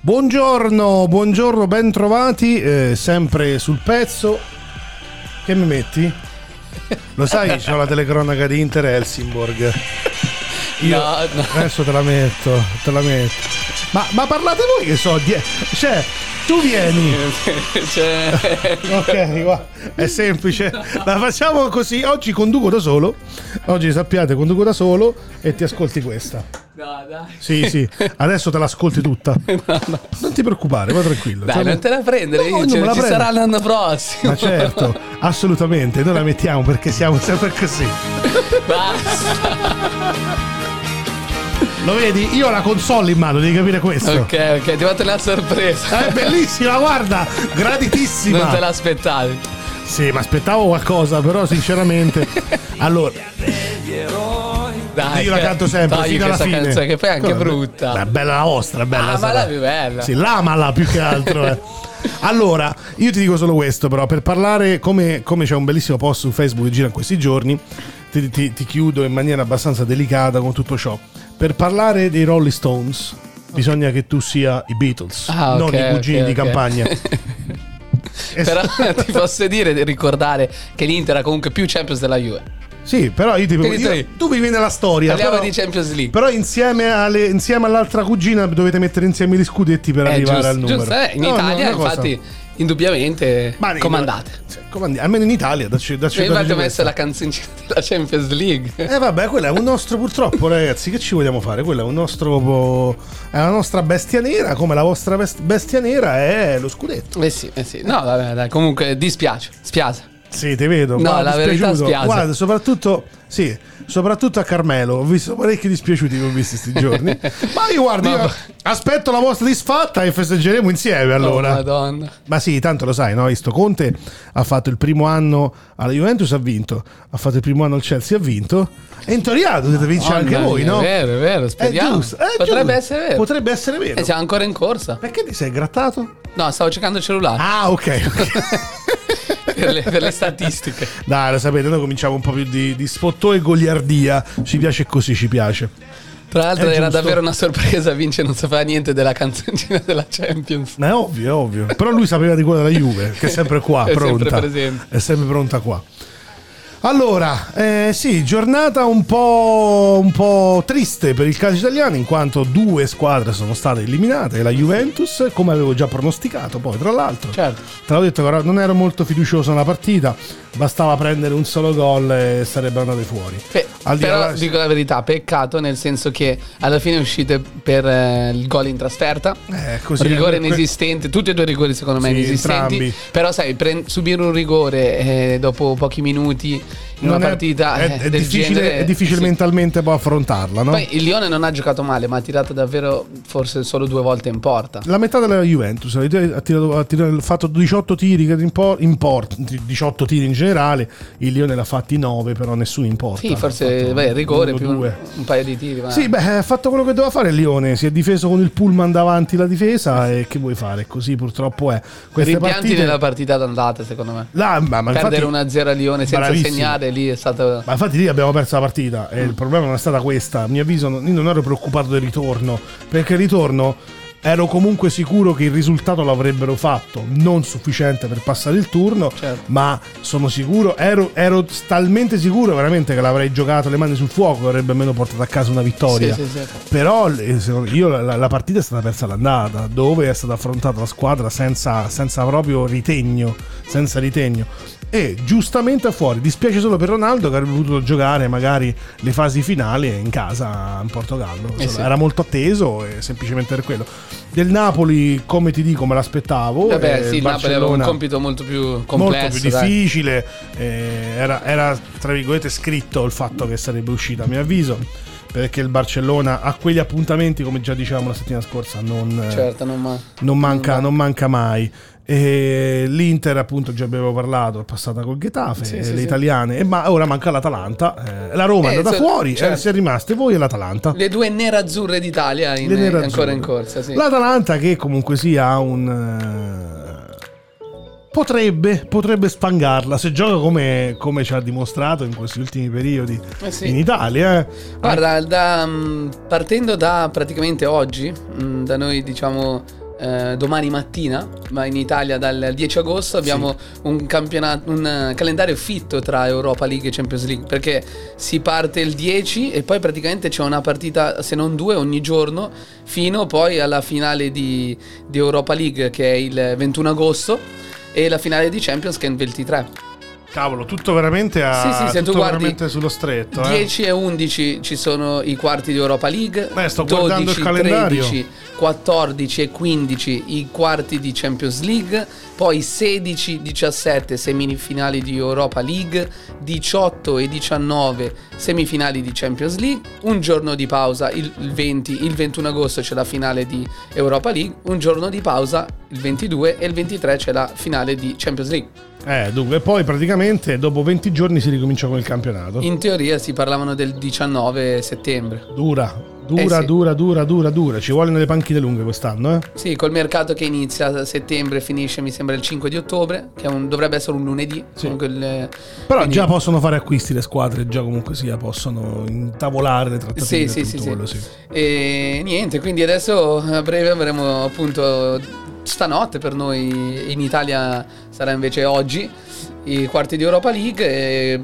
Buongiorno, buongiorno, ben trovati, eh, sempre sul pezzo. Che mi metti? Lo sai, c'ho la telecronaca di Inter Helsingborg. Io No, no. adesso te la metto, te la metto. Ma, ma parlate voi che so, die- cioè, tu vieni. Cioè, Ok, guarda, è semplice. La facciamo così. Oggi conduco da solo. Oggi sappiate, conduco da solo e ti ascolti questa. No, dai. Sì, sì, adesso te l'ascolti tutta. Non ti preoccupare, va tranquillo. Dai, Cioè, non te la prendere, No, io, cioè, la ci prendo. sarà l'anno prossimo. Ma certo, assolutamente, noi la mettiamo perché siamo sempre così. Basta. Lo vedi? Io ho la console in mano, devi capire questo. Ok, ok, ti ho fatto la sorpresa. È bellissima, guarda, graditissima. Non te l'aspettavi. Sì, ma aspettavo qualcosa, però sinceramente. Allora, Dai, io la canto sempre togli fino alla fine. canzone che poi è anche Come? brutta. È bella la vostra, è bella. Ah, ma sarà. la più bella. Sì, l'amala più che altro. eh. Allora, io ti dico solo questo, però, per parlare, come, come c'è un bellissimo post su Facebook che gira in questi giorni, ti, ti- ti chiudo in maniera abbastanza delicata con tutto ciò. Per parlare dei Rolling Stones, bisogna che tu sia i Beatles, Ah, ok, non i cugini ok, di campagna. Però ti posso dire di ricordare che l'Inter ha comunque più Champions della Juve. Sì, però io ti io- tu- vivi nella storia. Parliamo Però, di Champions League. però insieme, alle- insieme all'altra cugina dovete mettere insieme gli scudetti per Eh, arrivare giusto, al numero. giusto, eh, in No, no, Italia, cosa- infatti, indubbiamente Ma comandate. Comandi- almeno in Italia, dacci, dacci infatti dacci ho messo la canzoncina della Champions League. Eh vabbè, quello è un nostro purtroppo, ragazzi, che ci vogliamo fare? Quello è un nostro è la nostra bestia nera, come la vostra best- bestia nera è lo scudetto. Eh sì, eh sì. No, vabbè, dai, comunque dispiace, spiace. Sì, ti vedo. No, guarda, la verità spiace. Guarda, soprattutto sì, soprattutto a Carmelo, ho visto parecchi dispiaciuti che ho visto questi giorni. Ma io guarda, io aspetto la vostra disfatta e festeggeremo insieme allora. Oh, madonna. Ma sì, tanto lo sai, no? Visto Conte ha fatto il primo anno alla Juventus, ha vinto, ha fatto il primo anno al Chelsea, ha vinto. E in teoria dovete vincere anche voi, no? È vero, è vero, È speriamo. giusto, è Potrebbe giusto. essere vero. Potrebbe essere vero. E siamo ancora in corsa. Perché ti sei grattato? No, stavo cercando il cellulare Ah, ok. ok. per, le, per le statistiche. Dai, lo sapete, noi cominciamo un po' più di, di sfottò e goliardia. Ci piace così, ci piace. Tra l'altro era davvero una sorpresa, Vince non sapeva niente della canzoncina della Champions. Ma è ovvio, è ovvio. Però lui sapeva di quella della Juve, che è sempre qua, È sempre pronta. presente. È sempre pronta qua. Allora, eh, sì, giornata un po', un po' triste per il calcio italiano in quanto due squadre sono state eliminate, la Juventus, come avevo già pronosticato poi tra l'altro. Certo. Te l'avevo detto che non ero molto fiducioso nella partita, bastava prendere un solo gol e sarebbero andate fuori. Pe- però là- dico la verità, peccato nel senso che alla fine uscite per eh, il gol in trasferta. Eh, così rigore que- inesistente, tutti e due i rigori secondo me Sì, inesistenti. entrambi. Però sai, pre- subire un rigore eh, dopo pochi minuti in una è- partita è, eh, è difficile, genere, è difficile sì. mentalmente poi affrontarla, no? Poi il Lione non ha giocato male, ma ha tirato davvero forse solo due volte in porta. La metà della Juventus ha tirato, ha tirato- ha fatto 18 tiri in, por- in porta, 18 tiri in generale, il Lione l'ha fatti 9, però nessuno in porta. Sì, forse beh, il rigore uno, più un, due. un paio di tiri. Ma... Sì, beh, ha fatto quello che doveva fare il Lione, si è difeso con il pullman davanti la difesa e che vuoi fare? Così purtroppo è. Queste Rimpianti partite nella partita d'andata, secondo me. là, ma, ma Perdere infatti, 1-0 a Lione senza bravissimo. segnare lì è stato. Ma infatti lì abbiamo perso la partita e il problema non è stata questa. A mio avviso non- io non ero preoccupato del ritorno, perché il ritorno ero comunque sicuro che il risultato l'avrebbero fatto, non sufficiente per passare il turno, Certo. ma sono sicuro, ero, ero talmente sicuro veramente che l'avrei giocato le mani sul fuoco avrebbe almeno portato a casa una vittoria. Sì, sì, sì. Però eh, io la, la partita è stata persa all'andata, dove è stata affrontata la squadra senza, senza proprio ritegno, senza ritegno. E giustamente fuori. Dispiace solo per Ronaldo che avrebbe potuto giocare magari le fasi finali in casa in Portogallo. Eh sì. Era molto atteso e semplicemente per quello. Del Napoli, come ti dico, me l'aspettavo. Vabbè, eh, sì, il Napoli aveva un compito molto più complesso. molto più dai. difficile. eh, era, era, tra virgolette scritto il fatto che sarebbe uscita, a mio avviso. Perché il Barcellona a quegli appuntamenti, come già dicevamo la settimana scorsa, non, eh, Certo, non ma... non, manca, non manca mai. E L'Inter, appunto, già avevo parlato, è passata col Getafe, Sì, eh, sì, le sì. italiane, e ma ora manca l'Atalanta. eh, la Roma è Eh, andata so- fuori, certo. eh, si è rimaste voi e l'Atalanta. Le due nerazzurre d'Italia in- Le nerazzurre. ancora in corsa, sì. L'Atalanta che comunque sia ha un... eh, potrebbe, potrebbe spangarla se gioca come, come ci ha dimostrato in questi ultimi periodi Eh sì. in Italia. eh. Guarda, da, mm, partendo da praticamente oggi, mm, da noi diciamo eh, domani mattina, ma in Italia dal 10 agosto abbiamo un campionato, un eh, calendario fitto tra Europa League e Champions League, perché si parte il 10 e poi praticamente c'è una partita, se non due, ogni giorno, fino poi alla finale di, di Europa League che è il 21 agosto e la finale di Champions che è il 23. Cavolo, tutto veramente, a, Sì, sì, se tu tutto guardi veramente sullo stretto. eh. 10 e 11 ci sono i quarti di Europa League, Beh, sto guardando il calendario. 13, 14 e 15 i quarti di Champions League, poi 16, 17 semifinali di Europa League, 18 e 19 semifinali di Champions League, un giorno di pausa il, il 20, il 21 agosto c'è la finale di Europa League, un giorno di pausa il 22 e il 23 c'è la finale di Champions League. Eh, dunque, poi praticamente dopo 20 giorni si ricomincia con il campionato. In teoria si parlavano del 19 settembre. Dura, dura, Eh sì. dura, dura, dura, dura. Ci vogliono le panchine lunghe quest'anno, eh? Sì, col mercato che inizia a settembre finisce mi sembra il 5 di ottobre, che un- dovrebbe essere un lunedì. Sì. Il- Però quindi- già possono fare acquisti le squadre, già comunque sia, possono intavolare le trattative. Sì, sì, sì, sì. quello, sì. E niente, quindi adesso a breve avremo appunto stanotte per noi in Italia sarà invece oggi i quarti di Europa League e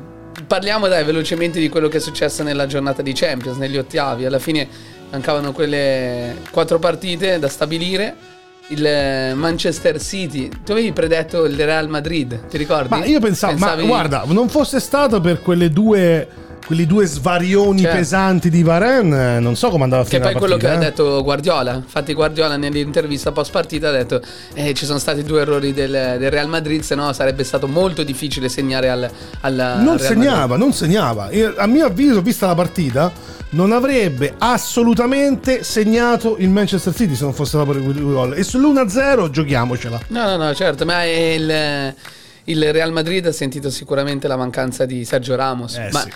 parliamo dai velocemente di quello che è successo nella giornata di Champions, negli ottavi. Alla fine mancavano quelle quattro partite da stabilire. Il eh, Manchester City, tu avevi predetto il Real Madrid, ti ricordi? Ma io pensavo, Pensavi- ma guarda, non fosse stato per quelle due, quelli due svarioni Certo. pesanti di Varenne, non so come andava a Che finire poi la quello che partita, ha eh. detto Guardiola. Infatti, Guardiola nell'intervista post partita ha detto: eh, Ci sono stati due errori del, del Real Madrid, se no sarebbe stato molto difficile segnare al, al Non Real segnava, Madrid." non segnava. Io- a mio avviso, vista la partita, non avrebbe assolutamente segnato il Manchester City se non fosse stato per quei due gol. E sull'1-0 giochiamocela. No, no, no, certo, ma il, il Real Madrid ha sentito sicuramente la mancanza di Sergio Ramos. Eh, ma sì.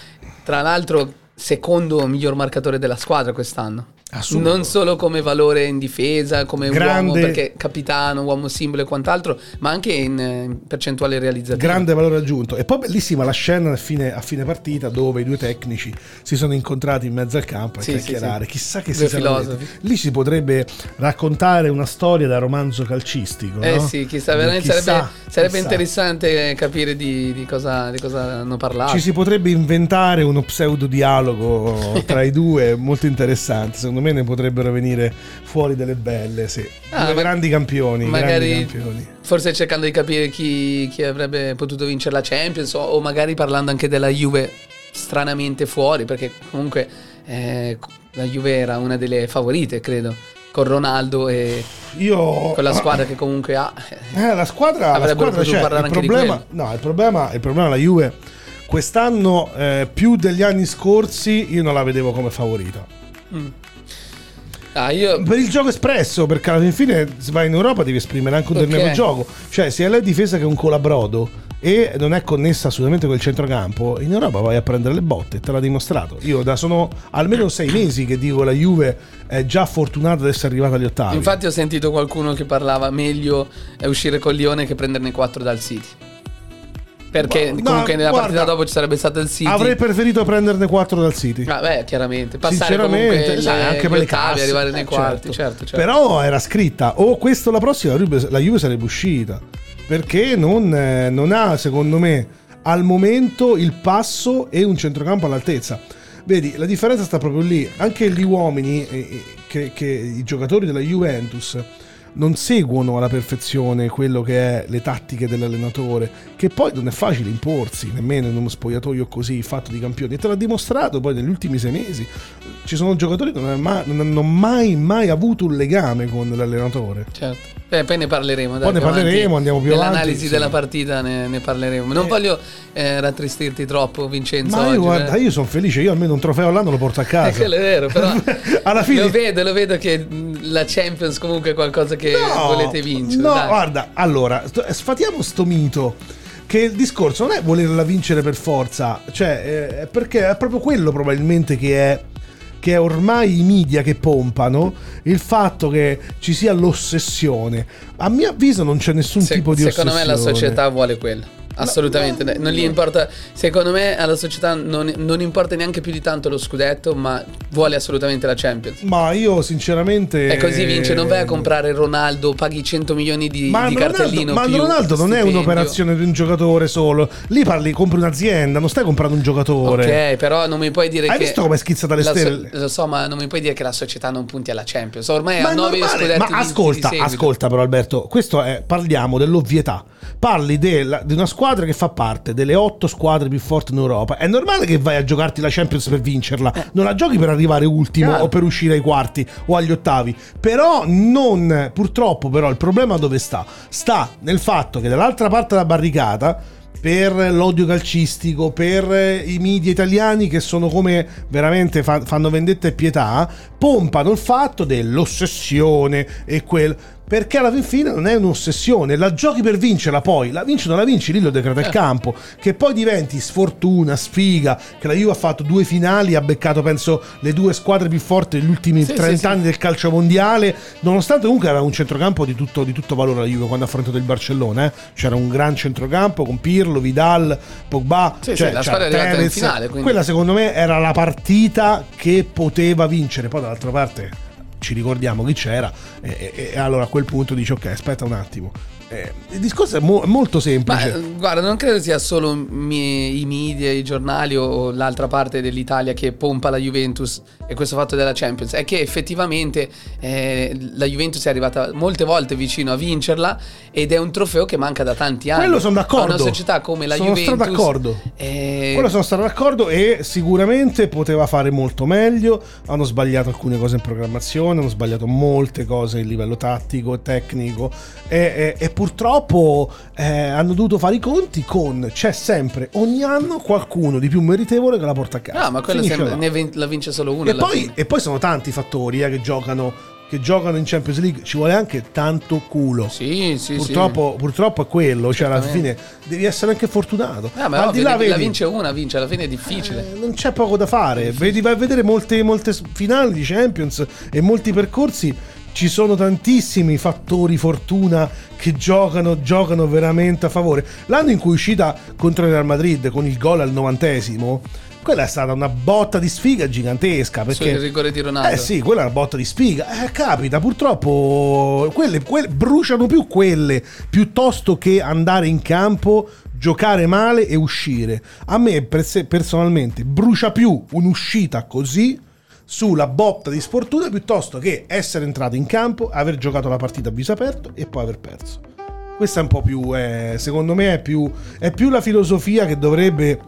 Tra l'altro, secondo miglior marcatore della squadra quest'anno. Assurdo. Non solo come valore in difesa, come uomo, Grande- perché capitano, uomo simbolo e quant'altro, ma anche in, percentuale realizzativa. Grande valore aggiunto. E poi bellissima la scena a fine, a fine partita dove i due tecnici si sono incontrati in mezzo al campo a Sì, sì, chiacchierare. sì. Chissà che Due si filosofi. Lì si potrebbe raccontare una storia da romanzo calcistico. Eh no? sì, chissà, veramente Chissà, sarebbe, sarebbe chissà. interessante capire di, di cosa, di cosa hanno parlato. Ci si potrebbe inventare uno pseudo dialogo tra i due molto interessante. Secondo me ne potrebbero venire fuori delle belle. Sì. Ah, ma- grandi campioni. magari grandi campioni. forse cercando di capire chi, chi avrebbe potuto vincere la Champions o, o magari parlando anche della Juve stranamente fuori perché comunque eh, la Juve era una delle favorite credo con Ronaldo e Io. con la squadra che comunque ha Eh, la squadra, la squadra parlare Il anche di problema, no, il problema, il problema la Juve quest'anno eh, più degli anni scorsi io non la vedevo come favorita. Ah, io Per il gioco espresso, perché alla fin fine se vai in Europa devi esprimere anche un Ok. determinato gioco. Cioè, se lei difesa che è un colabrodo e non è connessa assolutamente col centrocampo, in Europa vai a prendere le botte, te l'ha dimostrato. Io da sono almeno sei mesi che dico la Juve è già fortunata di essere arrivata agli ottavi. infatti ho sentito qualcuno che parlava meglio è uscire con Lione che prenderne 4 dal City perché No, comunque nella guarda, partita dopo ci sarebbe stato il City Avrei preferito prenderne 4 dal City. Ah, beh, chiaramente. Passare Sinceramente, le, sai, anche per le ottavi, arrivare nei eh, quarti, certo, certo. Però era scritta o questo o la prossima la Juve, la Juve sarebbe uscita. Perché non, eh, non ha, secondo me, al momento il passo e un centrocampo all'altezza. Vedi, la differenza sta proprio lì. Anche gli uomini, eh, eh, che, che i giocatori della Juventus non seguono alla perfezione quello che è le tattiche dell'allenatore, che poi non è facile imporsi nemmeno in uno spogliatoio così fatto di campioni. E te l'ha dimostrato poi negli ultimi sei mesi. Ci sono giocatori che non, mai, non hanno mai, mai avuto un legame con l'allenatore. Certo. Beh, poi ne parleremo. dai, Poi ne avanti. parleremo, andiamo più avanti, Nell'analisi sì. della partita ne, ne parleremo. Non Eh. voglio eh, rattristirti troppo, Vincenzo. Ma io, oggi, guarda, eh. io sono felice, io almeno un trofeo all'anno lo porto a Eh, casa. quello è vero, però Alla fine lo vedo, lo vedo che la Champions comunque è qualcosa che volete vincere. No, dai. guarda, allora, sto- sfatiamo sto mito. Che il discorso non è volerla vincere per forza, cioè, eh, perché è proprio quello probabilmente che è. Che è ormai i media che pompano il fatto che ci sia l'ossessione. A mio avviso non c'è nessun Se- tipo di secondo ossessione. me la società vuole quello. Assolutamente, no, non gli importa. Secondo me alla società non, non importa neanche più di tanto lo scudetto, ma vuole assolutamente la Champions. Ma io sinceramente... E così vince, non vai a comprare Ronaldo, paghi 100 milioni di, Ma di Ronaldo, cartellino. ma più Ronaldo non è un'operazione di un giocatore solo. Lì parli, compri un'azienda, non stai comprando un giocatore. Ok, però non mi puoi dire Hai che. visto come è schizzata le la so- stelle? lo so, ma non mi puoi dire che la società non punti alla Champions. Ormai Ma ha è 9 normale, scudetti ma ascolta, ascolta però Alberto, questo è, parliamo dell'ovvietà. Parli della- di una squadra che fa parte delle otto squadre più forti in Europa. È normale che vai a giocarti la Champions per vincerla. Non la giochi per arrivare ultimo Chiaro. o per uscire ai quarti o agli ottavi. Però non, purtroppo però il problema dove sta? Sta nel fatto che dall'altra parte della barricata per l'odio calcistico, per eh, i media italiani che sono come veramente fa- fanno vendetta e pietà, pompano il fatto dell'ossessione e quel. Perché alla fin fine non è un'ossessione, la giochi per vincerla poi, la vinci o non la vinci, lì lo decreta il campo, che poi diventi sfortuna, sfiga, che la Juve ha fatto due finali, ha beccato penso le due squadre più forti degli ultimi Sì, 30 sì, sì. anni del calcio mondiale, nonostante comunque aveva un centrocampo di tutto, di tutto valore la Juve quando ha affrontato il Barcellona, eh. c'era un gran centrocampo con Pirlo, Vidal, Pogba, Sì, cioè, sì, la c'era squadra è arrivata in finale, quindi- Quella secondo me era la partita che poteva vincere, poi dall'altra parte ci ricordiamo chi c'era e, e- e allora a quel punto dici ok aspetta un attimo. Eh, il discorso è mo- molto Ma semplice. eh, guarda, non credo sia solo mi- i media, i giornali o, l'altra parte dell'Italia che pompa la Juventus e questo fatto della Champions. È che effettivamente eh, la Juventus è arrivata molte volte vicino a vincerla ed è un trofeo che manca da tanti anni. Quello sono d'accordo. A una società come la Sono Juventus. stato d'accordo. eh, Quello sono stato d'accordo e sicuramente poteva fare molto meglio. Hanno sbagliato alcune cose in programmazione, hanno sbagliato molte cose a livello tattico e tecnico e, e- e purtroppo eh, hanno dovuto fare i conti con c'è sempre ogni anno qualcuno di più meritevole che la porta a casa. No, Ah, ma là. ne vin- la vince solo uno. E poi, e poi sono tanti fattori eh, che giocano che giocano in Champions League, ci vuole anche tanto culo. Sì, sì, Purtroppo, purtroppo è quello, cioè alla fine devi essere anche fortunato. sì. Ah, ma Al no, di là, vedi, la vince una, vince, alla fine è difficile. eh, non c'è poco da fare. Vedi, vai a vedere molte, molte finali di Champions e molti percorsi. Ci sono tantissimi fattori fortuna che giocano, giocano veramente a favore. L'anno in cui è uscita contro il Real Madrid con il gol al novantesimo, quella è stata una botta di sfiga gigantesca. Perché Sul rigore di Ronaldo. eh sì, quella è una botta di sfiga. Eh, capita, purtroppo quelle, quelle- bruciano più quelle piuttosto che andare in campo, giocare male e uscire. A me personalmente brucia più un'uscita così sulla botta di sfortuna piuttosto che essere entrato in campo, aver giocato la partita a viso aperto e poi aver perso. Questa è un po' più, eh, secondo me, è più, è più la filosofia che dovrebbe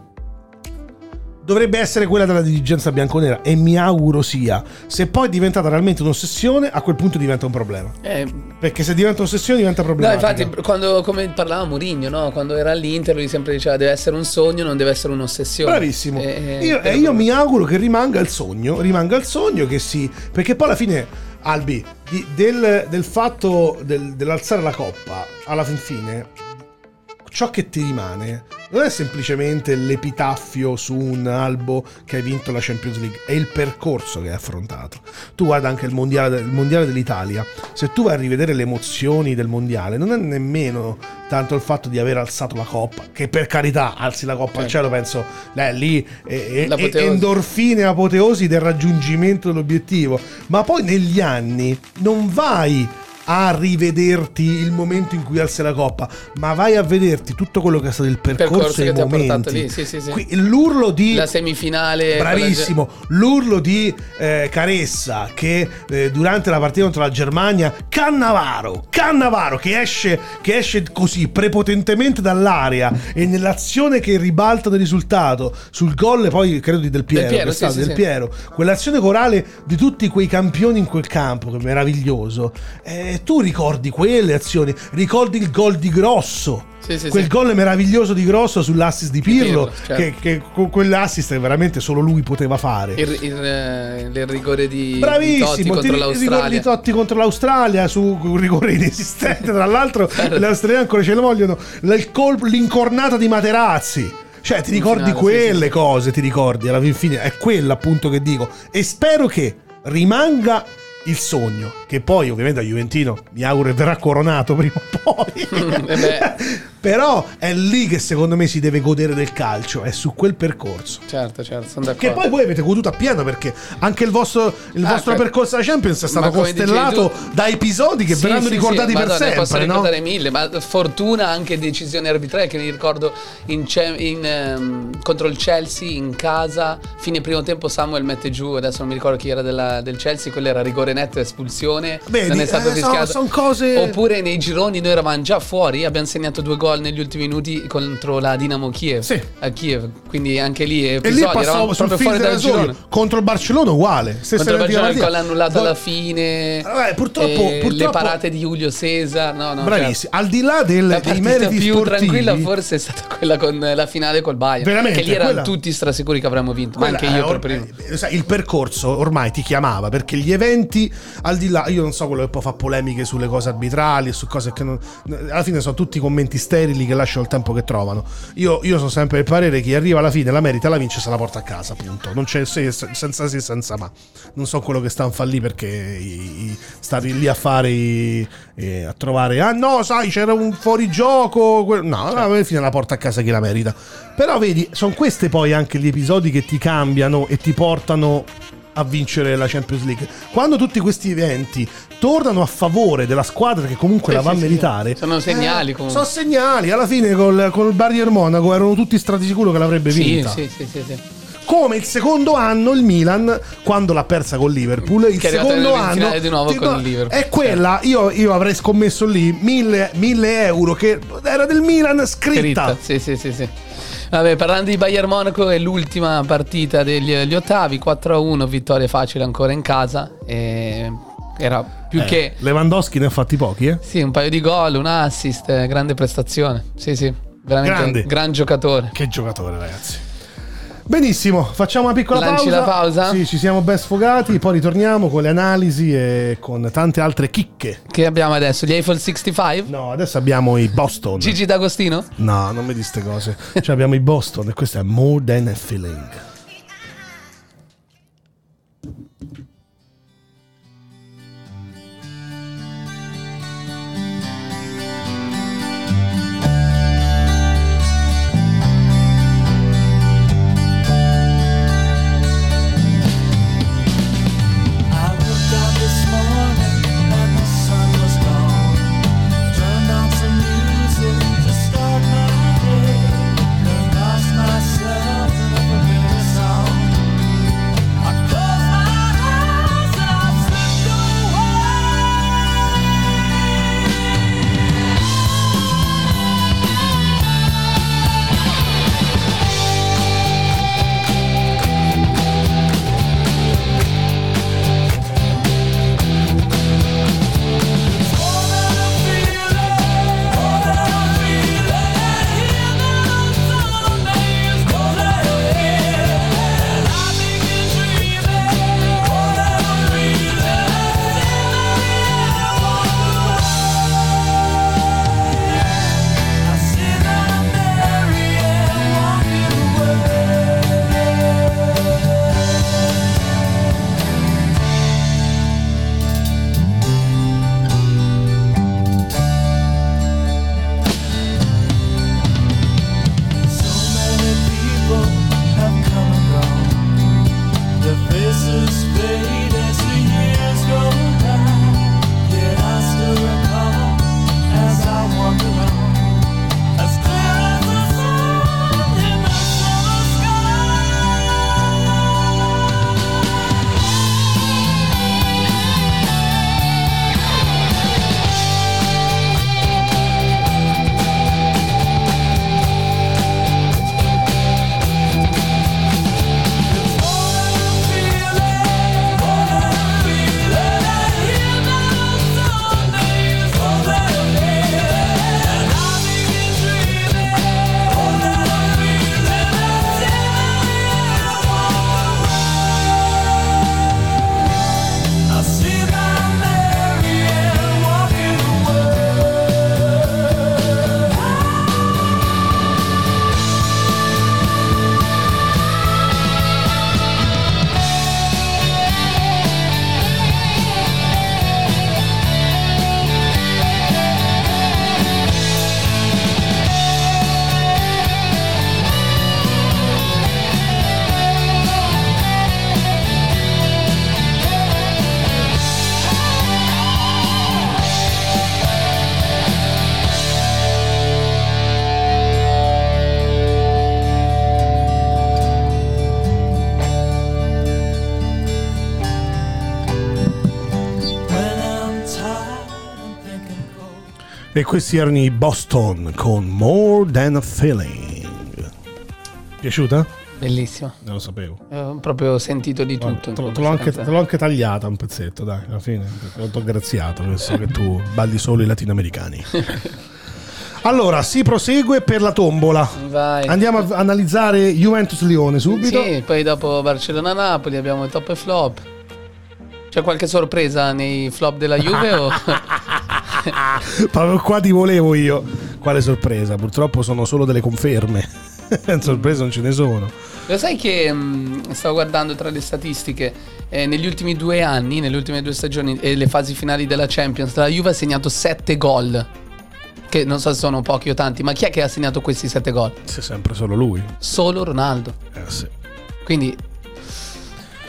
dovrebbe essere quella della dirigenza bianconera e mi auguro sia. Se poi è diventata realmente un'ossessione, a quel punto diventa un problema. Eh, Perché se diventa un'ossessione diventa No, problematica. infatti, quando, come parlava Mourinho, no? quando era all'Inter, lui sempre diceva deve essere un sogno, non deve essere un'ossessione. Bravissimo. Eh, eh, io, per- e io mi auguro che rimanga il sogno, rimanga il sogno che si... Perché poi alla fine, Albi, di- del, del fatto del- dell'alzare la coppa, alla fin fine, ciò che ti rimane non è semplicemente l'epitaffio su un albo che hai vinto la Champions League, è il percorso che hai affrontato. Tu guarda anche il mondiale, il mondiale dell'Italia, se tu vai a rivedere le emozioni del mondiale, non è nemmeno tanto il fatto di aver alzato la coppa, che per carità alzi la coppa al cielo, penso, eh, lì è, è- L'apoteosi. è endorfine apoteosi del raggiungimento dell'obiettivo, ma poi negli anni non vai a rivederti il momento in cui alzi la coppa, ma vai a vederti tutto quello che è stato il percorso, Percorso e che i momenti. lì, sì, sì, sì. Qui- l'urlo di La semifinale. Bravissimo, l'urlo di eh, Caressa che eh, durante la partita contro la Germania, Cannavaro, Cannavaro che esce, che esce così prepotentemente dall'area e nell'azione che ribalta il risultato sul gol poi credo di Del Piero, Del Piero, stato, Del. Piero, quell'azione corale di tutti quei campioni in quel campo che è meraviglioso. Eh, tu ricordi quelle azioni, ricordi il gol di Grosso. Sì, sì, quel sì. gol meraviglioso di Grosso sull'assist di Pirlo, Pirlo, certo. che, che con quell'assist che veramente solo lui poteva fare. Il, il, eh, il rigore di, di Totti Bravissimo, ti contro ri- ricordi l'Australia. Totti contro l'Australia su un rigore inesistente. Tra l'altro, Certo. australiani ancora ce lo vogliono. Il colpo, l'incornata di Materazzi. Cioè, ti ricordi finale, quelle cose, ti ricordi alla fin fine. È quello appunto che dico. E spero che rimanga il sogno. Che poi, ovviamente, a Juventino mi auguro verrà coronato prima o poi. Beh. Però è lì che secondo me si deve godere del calcio. È su quel percorso. Certo, certo, sono Che d'accordo. poi voi avete goduto appieno perché anche il vostro, il Ah, vostro ecco. percorso alla Champions è stato costellato da episodi che Sì, verranno sì, ricordati sì, per Madonna, ne posso sempre. no? ricordare mille, ma fortuna anche decisioni arbitrali che mi ricordo in in, ehm, contro il Chelsea in casa, fine primo tempo Samuel mette giù, adesso non mi ricordo chi era della- del Chelsea, quello era rigore netto espulsione, Vedi, non è stato eh, fischiato. sono- son cose- Oppure nei gironi noi eravamo già fuori, abbiamo segnato due gol negli ultimi minuti contro la Dinamo Kiev, Sì. a Kiev, quindi anche lì E episodi, lì eravamo passavo sul proprio fuori dal girone. Contro il Barcellona uguale. Stessa Contro il Barcellona il gol annullato Gol- alla fine. Vabbè, purtroppo- eh, purtroppo- le parate di Julio Cesar. No, no, Bravissimi. Al di là del- La dei meriti più sportivi, tranquilla forse è stata quella con la finale col Bayern. Veramente, Che lì erano quella- tutti strasicuri che avremmo vinto, ma Quella anche io per or- primo. eh, sai, il percorso ormai ti chiamava perché gli eventi, al di là, io non so quello che poi fa polemiche sulle cose arbitrali e su cose che non. Alla fine sono tutti commenti sterili che lasciano il tempo che trovano. Io, io sono sempre del parere che chi arriva alla fine, la merita, la vince, se la porta a casa, appunto. Non c'è se, senza se, senza ma. Non so quello che sta a fare lì perché i- i- stare lì a fare i- eh, a trovare. Ah no, sai, c'era un fuorigioco. que-". No, alla fine la porta a casa chi la merita. Però vedi, sono queste poi anche gli episodi che ti cambiano e ti portano a vincere la Champions League. Quando tutti questi eventi tornano a favore della squadra che comunque Sì, la va sì, a meritare, Sono segnali eh, comunque. Sono segnali. Alla fine col, col Bayern Monaco erano tutti strati sicuro che l'avrebbe vinta. sì, sì, sì, sì. Come il secondo anno il Milan, quando l'ha persa con Liverpool, il secondo anno di nuovo con il Liverpool. È quella, io, io avrei scommesso lì mille, mille euro che era del Milan scritta. Scritta. Sì, sì, sì, sì. Vabbè, parlando di Bayern Monaco, è l'ultima partita degli gli ottavi, 4-1, vittoria facile ancora in casa. E era più Eh, che Lewandowski ne ha fatti pochi, eh? Sì, un paio di gol, un assist, eh, grande prestazione. Sì, sì, veramente Grande. gran giocatore. Che giocatore, ragazzi. Benissimo, facciamo una piccola Lanci pausa. la pausa? Sì, ci siamo ben sfogati, poi ritorniamo con le analisi e con tante altre chicche. Che abbiamo adesso? Gli Eiffel 65? No, adesso abbiamo i Boston. Gigi D'Agostino? No, non mi di ste cose. Cioè abbiamo i Boston e questo è More Than a Feeling. E questi erano i Boston con More Than a Feeling. Piaciuta? Bellissimo. Non lo sapevo. Ho proprio sentito di tutto. te, l'ho- anche, anche tagliata un pezzetto, dai, alla fine. Te l'ho graziato, perché so che tu balli solo i latinoamericani. Allora, si prosegue per la tombola. Vai. Andiamo a analizzare Juventus-Lione subito. Sì, poi dopo Barcellona-Napoli abbiamo il top e flop. C'è qualche sorpresa nei flop della Juve o... Proprio qua ti volevo io. Quale sorpresa? Purtroppo sono solo delle conferme. Sorprese non ce ne sono. Lo sai che mh, stavo guardando tra le statistiche, eh, negli ultimi due anni, nelle ultime due stagioni e le fasi finali della Champions, la Juve ha segnato 7 gol. Che non so se sono pochi o tanti, ma chi è che ha segnato questi 7 gol? C'è sempre solo lui. Solo Ronaldo. Eh, sì. Quindi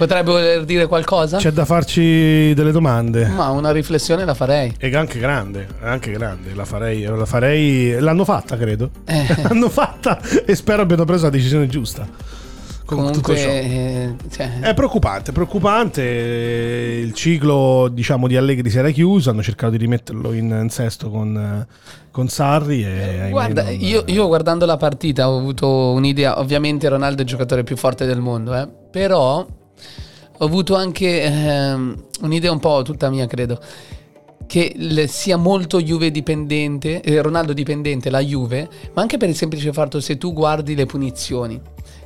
potrebbe voler dire qualcosa? C'è da farci delle domande. Ma una riflessione la farei. E anche grande, anche grande, la farei, la farei. L'hanno fatta, credo. Eh. L'hanno fatta e spero abbiano preso la decisione giusta. Con tutto Comunque, ciò. eh, cioè, È preoccupante, preoccupante. eh, Il ciclo, diciamo, di Allegri si era chiuso. Hanno cercato di rimetterlo in, in sesto con, eh, con Sarri. E, Guarda, non- io, io guardando la partita ho avuto un'idea. Ovviamente Ronaldo è il giocatore più forte del mondo, eh, però ho avuto anche ehm, un'idea un po' tutta mia, credo. Che le- sia molto Juve dipendente, eh, Ronaldo dipendente, la Juve, ma anche per il semplice fatto se tu guardi le punizioni.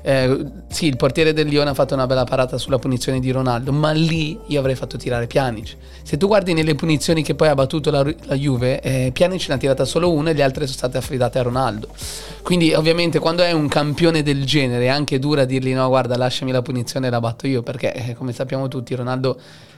Eh, sì, il portiere del Lione ha fatto una bella parata sulla punizione di Ronaldo, ma lì io avrei fatto tirare Pjanic. Se tu guardi nelle punizioni che poi ha battuto la, la Juve, eh, Pjanic ne ha tirata solo una e le altre sono state affidate a Ronaldo. Quindi ovviamente quando è un campione del genere è anche dura dirgli no guarda lasciami la punizione e la batto io perché eh, come sappiamo tutti Ronaldo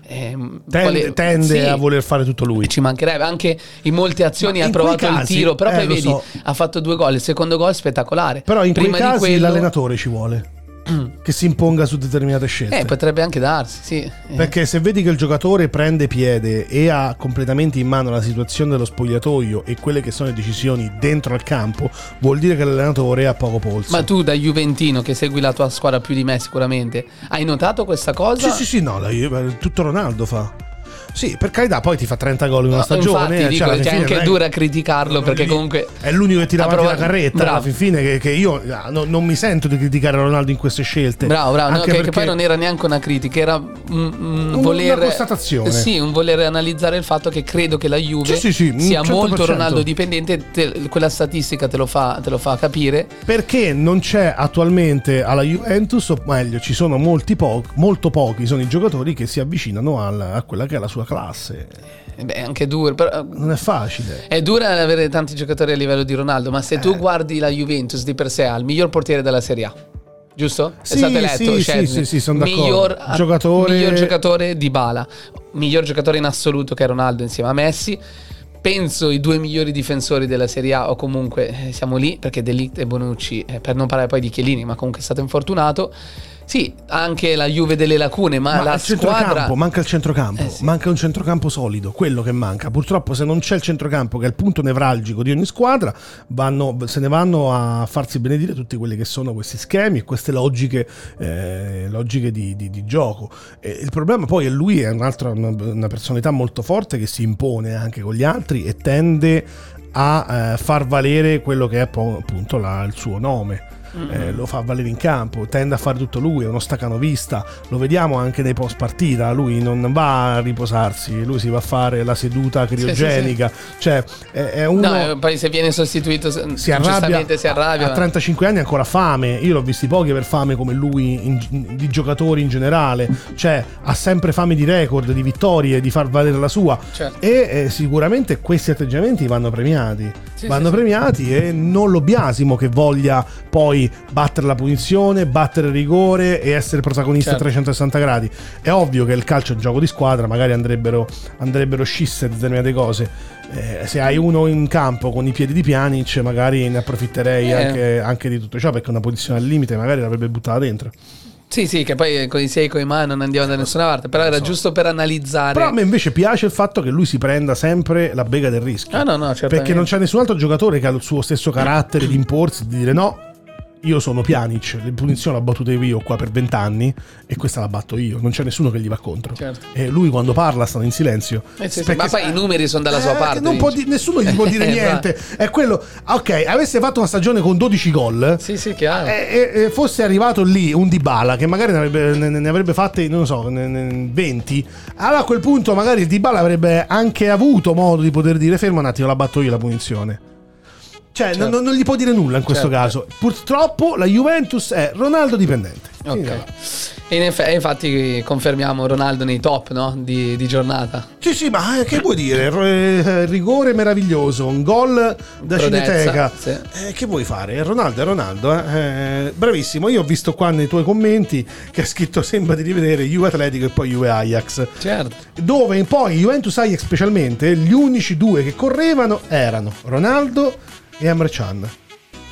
ehm, Tende, vuole- tende sì, a voler fare tutto lui. ci mancherebbe anche in molte azioni Ma ha provato il casi- tiro però eh, poi vedi so. ha fatto due gol il secondo gol spettacolare Però in Prima quei di casi quello- l'allenatore ci vuole. che si imponga su determinate scelte. eh, potrebbe anche darsi sì. Perché se vedi che il giocatore prende piede e ha completamente in mano la situazione dello spogliatoio e quelle che sono le decisioni dentro al campo, vuol dire che l'allenatore ha poco polso. ma tu da Juventino che segui la tua squadra più di me sicuramente hai notato questa cosa? Sì, sì, sì, no, la- tutto Ronaldo fa. Sì, per carità, poi ti fa 30 gol in una No, stagione. infatti cioè, dico, alla cioè, anche è dura criticarlo perché lì- comunque È l'unico che tira avanti la provato- carretta. Bravo. Alla fin fine che, che io ah, no- non mi sento di criticare Ronaldo in queste scelte. Bravo, bravo, no, Anche che, che perché- poi non era neanche una critica, era un, un Una voler constatazione. Sì, un voler analizzare il fatto che credo che la Juve Sì, sì, sì, sia 100%. molto Ronaldo dipendente, te- quella statistica te lo fa, te lo fa capire. Perché non c'è attualmente alla Juventus, o meglio, ci sono molti po- molto pochi sono i giocatori che si avvicinano al- a quella che è la sua classe. Eh Beh, è anche duro, però Non è facile. è dura avere tanti giocatori a livello di Ronaldo, ma se Eh. tu guardi la Juventus di per sé ha il miglior portiere della Serie A. Giusto? Sì, è stato eletto sì, Szczesny. sì, sì, sì, sono d'accordo. miglior Giocatore- miglior giocatore di Bala, miglior giocatore in assoluto che è Ronaldo insieme a Messi. Penso i due migliori difensori della Serie A, o comunque eh, siamo lì perché Delict e Bonucci, eh, per non parlare poi di Chiellini, ma comunque è stato infortunato. Sì, anche la Juve delle lacune, ma, Ma la squadra. manca il centrocampo, Eh sì. manca un centrocampo solido, quello che manca. Purtroppo se non c'è il centrocampo, che è il punto nevralgico di ogni squadra, vanno- se ne vanno a farsi benedire tutti quelli che sono questi schemi e queste logiche, eh, logiche di, di- di gioco. E il problema poi è lui è un'altra, una, personalità molto forte che si impone anche con gli altri e tende a eh, far valere quello che è appunto la- il suo nome. Eh, lo fa valere in campo, tende a fare tutto lui, è uno stacanovista, lo vediamo anche nei post partita, lui non va a riposarsi, lui si va a fare la seduta criogenica, cioè è, è uno... No, eh, poi se viene sostituito, si arrabbia, si arrabbia. a 35 anni ancora fame io l'ho visti pochi aver fame come lui in- di giocatori in generale cioè ha sempre fame di record di vittorie di far valere la sua Certo. e eh, sicuramente questi atteggiamenti vanno premiati Sì, vanno sì, sì. premiati e non lo biasimo che voglia poi battere la punizione battere il rigore e essere protagonista Certo. a 360 gradi è ovvio che il calcio è un gioco di squadra magari andrebbero, andrebbero scisse determinate cose eh, se hai uno in campo con i piedi di Pjanic magari ne approfitterei Eh. anche, anche di tutto ciò perché una posizione al limite magari l'avrebbe buttata dentro Sì, sì, che poi con i sei coi mani non andiamo da nessuna parte, però era giusto per analizzare. però a me invece piace il fatto che lui si prenda sempre la bega del rischio Ah, no, no, certamente. perché non c'è nessun altro giocatore che ha il suo stesso carattere di imporsi di dire no io sono Pjanic, le punizioni l'ho battute io qua per vent'anni e questa la batto io, non c'è nessuno che gli va contro. Certo. E lui quando parla sta in silenzio. Eh sì, sì, ma poi i numeri sono dalla sua Eh, parte. può dici. di- nessuno gli può dire Eh, niente. È quello. Ok, avesse fatto una stagione con 12 gol. Sì, sì. E, e- e fosse arrivato lì un Dybala che magari ne avrebbe, ne- ne avrebbe fatte, non so, ne- ne- 20, allora a quel punto magari il Dybala avrebbe anche avuto modo di poter dire fermo un attimo, la batto io la punizione. Cioè, non- non, non gli può dire nulla in questo Certo. caso. Purtroppo la Juventus è Ronaldo dipendente. Finita Ok. là. E in eff- infatti confermiamo Ronaldo nei top no? di, di giornata. Sì, sì, ma eh, che vuoi dire? Eh, rigore meraviglioso, un gol da Prodezza, cineteca. sì. Eh, che vuoi fare? Ronaldo è Ronaldo. eh. Eh, bravissimo. Io ho visto qua nei tuoi commenti che ha scritto sembra di rivedere Juve Atletico e poi Juve Ajax. Certo. Dove poi Juventus Ajax specialmente gli unici due che correvano erano Ronaldo e Emre Can.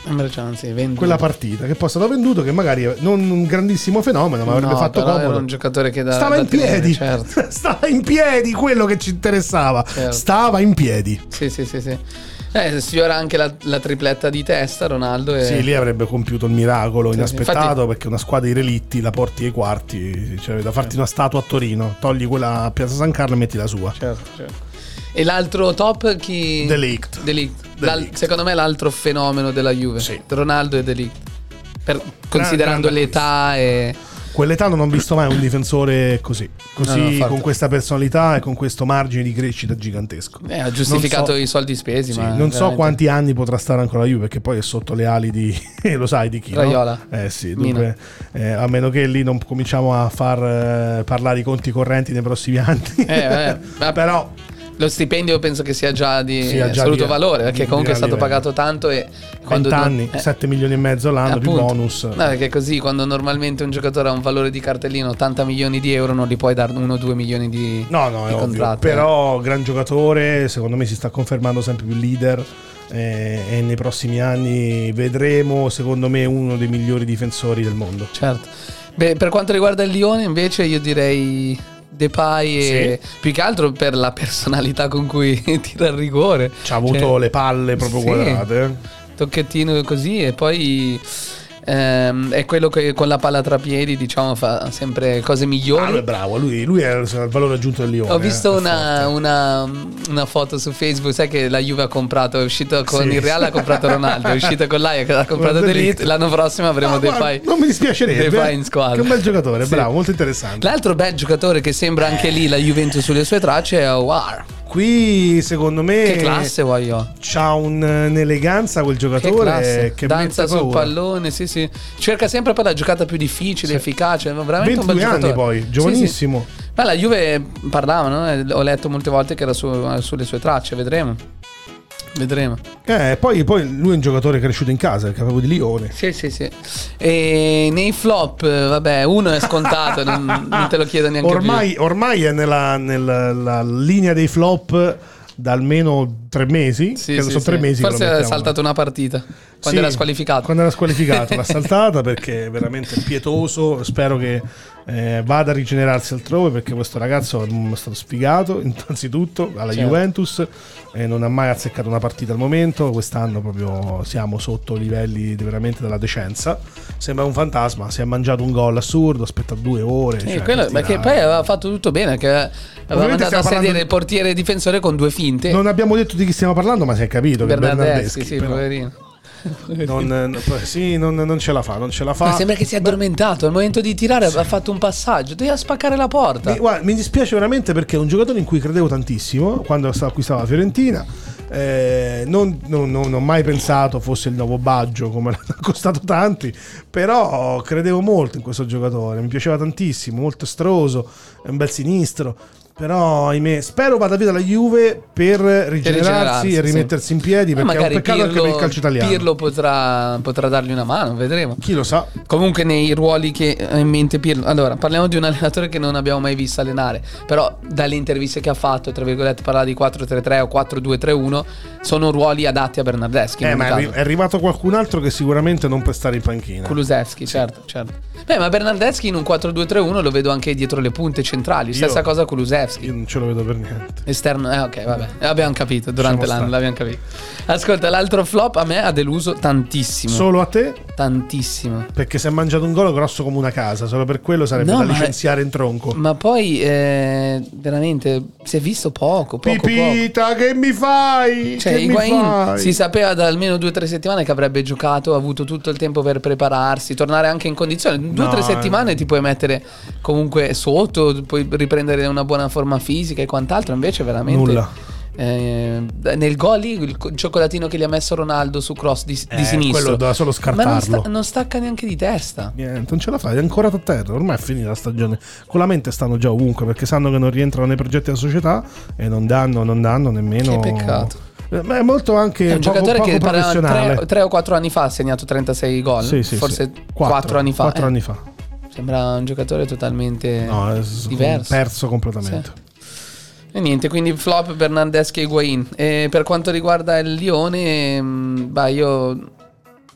Emre Can, sì, 20. Quella partita che poi è stato venduto, che magari non un grandissimo fenomeno, ma avrebbe No, fatto comodo. Era un giocatore che da, Stava da in tenere, piedi, certo. stava in piedi quello che ci interessava. Certo. Stava in piedi. Sì, sì, sì, sì. Eh, sfiora anche la, la tripletta di testa Ronaldo e... Sì, lì avrebbe compiuto il miracolo Sì, inaspettato infatti- perché una squadra di relitti la porti ai quarti, cioè da farti una statua a Torino, togli quella a Piazza San Carlo e metti la sua. Certo, certo. E l'altro top chi? De Ligt. De Ligt. De L'al- Ligt. Secondo me l'altro fenomeno della Juve. Sì. Ronaldo e De Ligt. Per- considerando grande l'età e... Quell'età non ho visto mai un difensore così, così No, no, con questa personalità e con questo margine di crescita gigantesco. eh, ha giustificato so- i soldi spesi, Sì, ma non so veramente- quanti anni potrà stare ancora la Juve perché poi è sotto le ali di lo sai di chi no? Raiola. eh sì dunque, eh, a meno che lì non cominciamo a far eh, parlare i conti correnti nei prossimi anni Eh, però Lo stipendio penso che sia già di Sia già assoluto di- valore, perché di comunque è stato livello. pagato tanto e 20 anni eh, 7 milioni e mezzo l'anno appunto. bonus No, perché così quando normalmente un giocatore ha un valore di cartellino 80 milioni di euro non gli puoi dare 1-2 milioni di, No, no, è di ovvio. contratto. Però gran giocatore, secondo me si sta confermando sempre più leader eh, e nei prossimi anni vedremo, secondo me, uno dei migliori difensori del mondo. Certo. Beh, per quanto riguarda il Lione, invece, io direi Depay e più che altro per la personalità con cui tira il rigore. Ci ha avuto Cioè, le palle proprio sì. quadrate. Tocchettino così e poi ehm, è quello che con la palla tra piedi, diciamo, fa sempre cose Ah, lui migliori. è bravo, lui, lui è il valore aggiunto del Lione. Ho visto eh, una, una- una foto su Facebook, sai che la Juve ha comprato, è uscito con Sì. il Real ha comprato Ronaldo, è uscito con l'Ajax ha comprato Guarda De Ligt, lì. l'anno prossimo avremo Ah, guarda, Depay. Non mi dispiacerebbe. Depay in squadra. Che un bel giocatore, Sì. bravo, molto interessante. L'altro bel giocatore che sembra anche lì la Juventus sulle sue tracce è Awar. Qui, secondo me, Che classe voglio. c'ha un- un'eleganza quel Che giocatore classe. che, Danza sul paura. pallone, sì, sì. Cerca sempre per la giocata più difficile, efficace. Veramente un bel 22 anni giocatore. poi, Sì, giovanissimo. sì. Ma la Juve parlava, no? Eh, Ho letto molte volte che era su- sulle sue tracce, vedremo. Vedremo. Eh, poi, poi lui è un giocatore cresciuto in casa, che proprio di Lione. Sì, sì, sì. E nei flop, vabbè, uno è scontato, non, non te lo chiedo neanche Ormai, ormai è nella, nella- la linea dei flop da almeno tre mesi. Sì, sì, sono tre mesi. Forse ha saltato una partita quando era squalificato. Quando era squalificato, l'ha saltata perché è veramente pietoso. Spero che eh, vada a rigenerarsi altrove perché questo ragazzo è stato sfigato innanzitutto alla Certo. Juventus e non ha mai azzeccato una partita al momento. Quest'anno proprio siamo sotto i livelli di- veramente della decenza. Sembra un fantasma. Si è mangiato un gol assurdo, aspetta due ore. Sì, cioè, quello- per perché poi aveva fatto tutto bene, che aveva mandato a parlando sedere il portiere difensore con due finte. Non abbiamo detto di chi stiamo parlando, ma si è capito che Bernardeschi, sì, però poverino. non, non- sì, non, non ce la fa, non ce la fa. Ma sembra che sia addormentato. Al momento di tirare ha fatto un passaggio. Doveva spaccare la porta. Mi, guarda, mi dispiace veramente perché è un giocatore in cui credevo tantissimo quando stava acquistava la Fiorentina. Eh, non, non- non ho mai pensato fosse il nuovo Baggio come l'ha costato tanti, però credevo molto in questo giocatore. Mi piaceva tantissimo, molto estroso, è un bel sinistro. Però, ahimè, spero vada via dalla Juve per rigenerarsi rigenerarsi, e sì. rimettersi in piedi. Eh, Perché è un peccato anche per il calcio italiano. Pirlo potrà, potrà dargli una mano, vedremo. Chi lo sa? Comunque nei ruoli che ha in mente Pirlo Allora parliamo di un allenatore che non abbiamo mai visto allenare Però dalle interviste che ha fatto Tra virgolette parlava di 4-3-3 o 4-2-3-1 Sono ruoli adatti a Bernardeschi Eh, ma è arri- è arrivato qualcun altro che sicuramente non può stare in panchina. Kulusevski, certo, certo. Beh, ma Bernardeschi in un 4-2-3-1 lo vedo anche dietro le punte centrali. Stessa Io- cosa Kulusevski. Bernardeschi. Io non ce lo vedo per niente. Esterno, eh, ok, vabbè. Abbiamo capito, durante Lasciamo l'anno stare. l'abbiamo capito. Ascolta, l'altro flop a me ha deluso tantissimo. Solo a te? tantissimo. Perché si è mangiato un gol grosso come una casa. Solo per quello sarebbe No, da ma- licenziare in tronco. Ma poi, eh, veramente, si è visto poco, poco, poco. Pipita, che mi fai? Cioè, che mi Higuain fai? si sapeva da almeno due o tre settimane che avrebbe giocato, ha avuto tutto il tempo per prepararsi, tornare anche in condizione. Due o No, tre eh. settimane ti puoi mettere comunque sotto, puoi riprendere una buona forma fisica e quant'altro. Invece, veramente. Nulla. eh, nel gol lì, il co- cioccolatino che gli ha messo Ronaldo su cross di, di Eh, sinistro. quello doveva solo Ma non, scartarlo. sta- non stacca neanche di testa. Niente, non ce la fai, è ancora a terra. Ormai è finita la stagione. Con la mente stanno già ovunque perché sanno che non rientrano nei progetti della società e non danno, non danno nemmeno. Che peccato. Ma è molto anche È un poco, giocatore poco che parla- professionale. tre, tre o quattro anni fa ha segnato 36 gol. Sì, sì, forse sì. 4 anni fa. Quattro Eh, anni fa. Sembra un giocatore totalmente No, diverso. perso completamente. E niente, quindi flop Bernardeschi e Higuain. E per quanto riguarda il Lione, mh, bah, io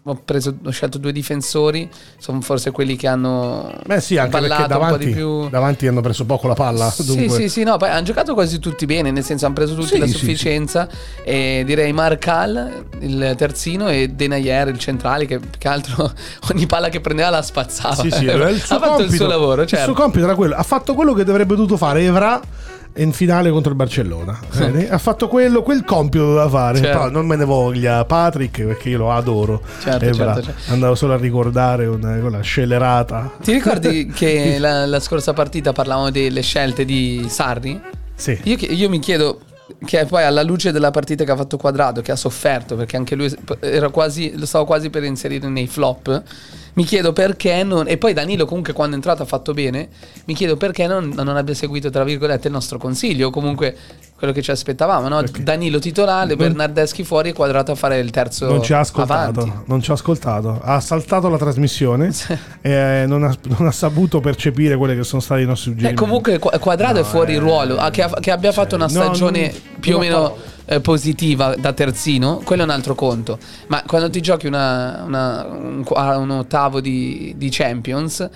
ho, preso, ho scelto due difensori, sono forse quelli che hanno Beh, sì, anche perché un po' davanti, di più. davanti hanno preso poco la palla. Sì, dunque. sì, sì, no, poi hanno giocato quasi tutti bene, nel senso hanno preso tutti Sì, la sì, sufficienza. E direi Marcal, il terzino, e Denayer, il centrale, che più che altro ogni palla che prendeva la spazzava. Sì, sì, ha il fatto il suo lavoro, Il certo. suo compito era quello. Ha fatto quello che dovrebbe dovuto fare Evra in finale contro il Barcellona. Vedi? ha fatto quello, quel compito doveva fare. Certo. Però non me ne voglia Patrick perché io lo adoro. Certo, Evra. certo, certo. Andavo solo a ricordare una, quella scelerata. Ti ricordi che la, la scorsa partita parlavamo delle scelte di Sarri? Sì. Io, io mi chiedo che poi alla luce della partita che ha fatto Quadrado, che ha sofferto perché anche lui quasi, lo stavo quasi per inserire nei flop. Mi chiedo perché non. E poi Danilo, comunque, quando è entrato ha fatto bene. Mi chiedo perché non, non abbia seguito, tra virgolette, il nostro consiglio. O comunque quello che ci aspettavamo, no? Perché? Danilo titolare, Bernardeschi fuori e Quadrato a fare il terzo. Non ci ha ascoltato, avanti. non ci ha ascoltato, ha saltato la trasmissione e non ha, non ha saputo percepire quelle che sono stati i nostri Eh, suggerimenti. comunque Qua- Quadrado è No, fuori eh, ruolo, che, che abbia fatto una no, stagione non- più o meno eh, positiva da terzino, quello è un altro conto. Ma quando ti giochi una- una- un, un ottavo di, di Champions,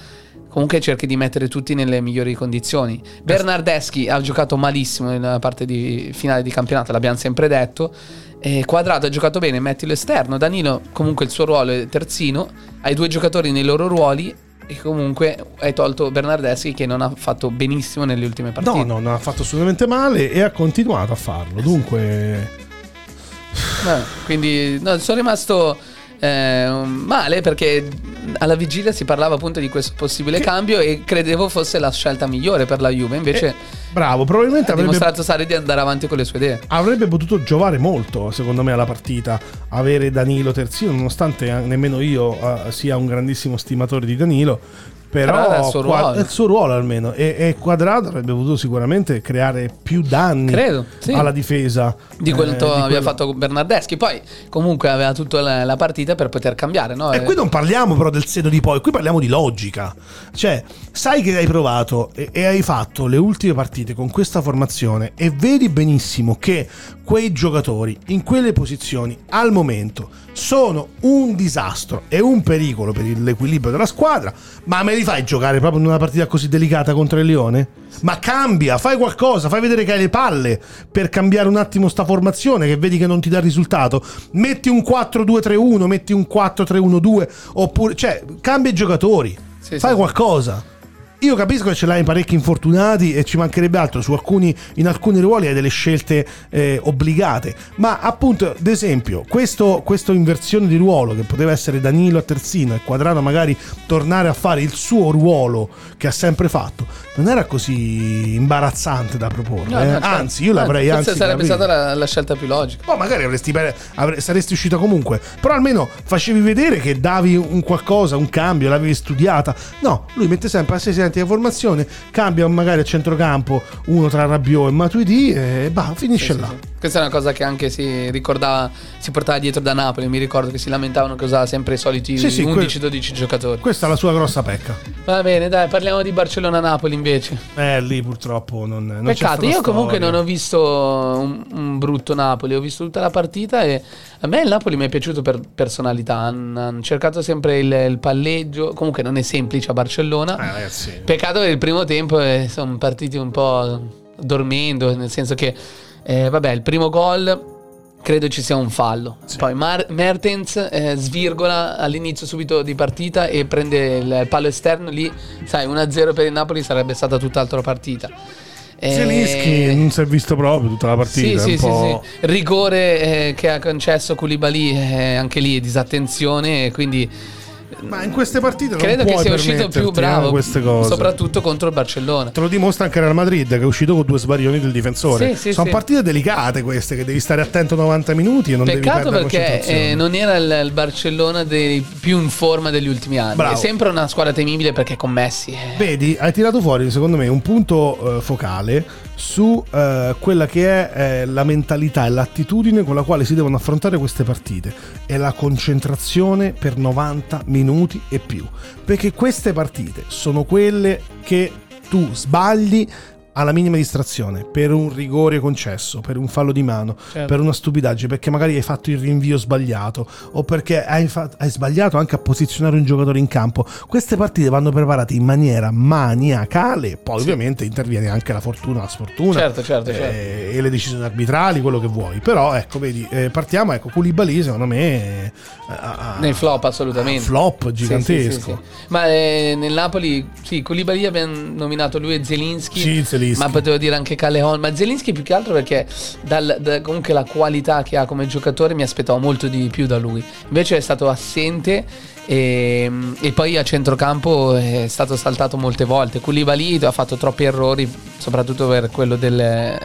comunque cerchi di mettere tutti nelle migliori condizioni. Bernardeschi ha giocato malissimo nella parte di finale di campionato, l'abbiamo sempre detto. E Quadrato ha giocato bene, metti l'esterno. Danilo, comunque il suo ruolo è terzino. Hai due giocatori nei loro ruoli. E comunque hai tolto Bernardeschi che non ha fatto benissimo nelle ultime partite. No, no, non ha fatto assolutamente male e ha continuato a farlo. Dunque, Eh, quindi no, sono rimasto eh, male perché alla vigilia si parlava appunto di questo possibile cambio e credevo fosse la scelta migliore per la Juve. Invece bravo, probabilmente ha avrebbe, dimostrato Sarri di andare avanti con le sue idee. avrebbe potuto giovare molto, secondo me, alla partita avere Danilo terzino, nonostante eh, nemmeno io eh, sia un grandissimo stimatore di Danilo. Però era il suo ruolo. è il suo ruolo almeno. E, e Quadrado avrebbe potuto sicuramente creare più danni Credo, sì. alla difesa Di eh, quanto di aveva quello- fatto Bernardeschi. Poi comunque aveva tutta la, la partita per poter cambiare. No? E qui non parliamo però del seno di poi, qui parliamo di logica. Cioè, sai che hai provato e, e hai fatto le ultime partite con questa formazione e vedi benissimo che quei giocatori in quelle posizioni al momento sono un disastro e un pericolo per il- l'equilibrio della squadra, ma me li fai giocare proprio in una partita così delicata contro il Lione? Ma cambia, fai qualcosa, fai vedere che hai le palle per cambiare un attimo sta formazione che vedi che non ti dà risultato. Metti un 4-2-3-1, metti un 4-3-1-2 oppure cioè cambia i giocatori. Sì, fai sì. qualcosa. Io capisco che ce l'hai in parecchi infortunati e ci mancherebbe altro, su alcuni, in alcuni ruoli hai delle scelte eh, obbligate, ma appunto, ad esempio, questo, questa inversione di ruolo che poteva essere Danilo a terzino e Quadrato magari tornare a fare il suo ruolo che ha sempre fatto, non era così imbarazzante da proporre, No, eh. no, certo. anzi io l'avrei Forse anzi sarebbe capito. stata la, la scelta più logica. Poi magari avresti bene- avre- saresti uscito comunque, però almeno facevi vedere che davi un qualcosa, un cambio, l'avevi studiata. No, lui mette sempre a 6 senti di formazione, cambia magari a centrocampo uno tra Rabiot e Matuidi e bah, finisce Sì, là. sì, sì. Questa è una cosa che anche si ricordava, si portava dietro da Napoli. Mi ricordo che si lamentavano che usava sempre i soliti Sì, sì, 11-12 giocatori. Questa è la sua grossa pecca. Va bene, dai, parliamo di Barcellona-Napoli invece. Eh, lì purtroppo non, non Peccato, io comunque storia. non ho visto un, un brutto Napoli, ho visto tutta la partita e a me il Napoli mi è piaciuto per personalità. Hanno, hanno cercato sempre il, il palleggio, comunque non è semplice a Barcellona. Eh, ragazzi. Peccato che il primo tempo eh, sono partiti un po'. dormendo, nel senso che, eh, vabbè, il primo gol credo ci sia un fallo. Poi Mar- Mertens eh, svirgola all'inizio subito di partita e prende il palo esterno lì, sai, 1-0 per il Napoli sarebbe stata tutt'altra partita. Eh, Zelinski non si è visto proprio tutta la partita. sì, sì, sì, po'... sì. Rigore eh, che ha concesso Koulibaly, eh, anche lì disattenzione, quindi Ma in queste partite credo non che sia uscito più eh, bravo, queste cose. soprattutto contro il Barcellona. Te lo dimostra anche Real Madrid che è uscito con due sbarioni del difensore. Sì, sì, Sono sì. partite delicate queste che devi stare attento 90 minuti e non Peccato devi perché eh, non era il, il Barcellona dei più in forma degli ultimi anni. Bravo. È sempre una squadra temibile perché con Messi. eh. Vedi, hai tirato fuori secondo me un punto eh, focale su eh, quella che è eh, la mentalità e l'attitudine con la quale si devono affrontare queste partite. È la concentrazione per 90 minuti e più. Perché queste partite sono quelle che tu sbagli alla minima distrazione, per un rigore concesso, per un fallo di mano, Certo. per una stupidaggine, perché magari hai fatto il rinvio sbagliato o perché hai, fa- hai sbagliato anche a posizionare un giocatore in campo. Queste partite vanno preparate in maniera maniacale, poi ovviamente interviene anche la fortuna, la sfortuna Certo, certo, eh, certo. e le decisioni arbitrali, quello che vuoi. Però ecco, vedi, eh, partiamo, ecco, Koulibaly secondo me eh, Nel flop assolutamente. flop Sì, gigantesco. sì, sì, sì. Ma eh, nel Napoli, sì, Koulibaly abbiamo nominato lui e Zelinski. Sì, Zelinski. Ma potevo dire anche Caleon. Ma Zelinski più che altro perché dal- da- comunque la qualità che ha come giocatore mi aspettavo molto di più da lui. Invece è stato assente. E, e poi a centrocampo è stato saltato molte volte. Koulibaly ha fatto troppi errori, soprattutto per quello del, eh,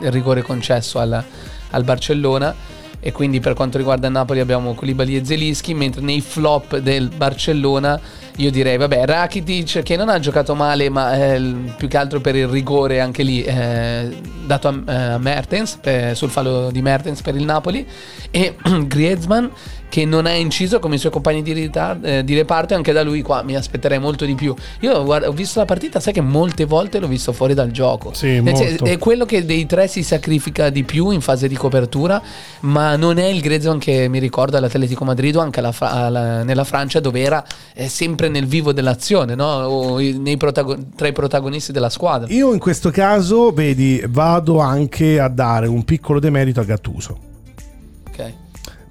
del rigore concesso al, al Barcellona. E quindi per quanto riguarda il Napoli abbiamo Koulibaly e Zelinski, mentre nei flop del Barcellona io direi, vabbè, Rakitic che non ha giocato male, ma eh, più che altro per il rigore anche lì eh, dato a, eh, a Mertens, eh, sul fallo di Mertens per il Napoli, e Griezmann che non ha inciso come i suoi compagni di, ritar- eh, di reparto anche da lui qua mi aspetterei molto di più. Io guarda, ho visto la partita, sai che molte volte l'ho visto fuori dal gioco. Sì, molto. è quello che dei tre si sacrifica di più in fase di copertura, ma non è il Griezmann che mi ricorda all'Atletico Madrid o anche alla alla- nella Francia dove era eh, sempre nel vivo dell'azione, no? o i- nei protago- tra i protagonisti della squadra. Io in questo caso, vedi, vado anche a dare un piccolo demerito a Gattuso.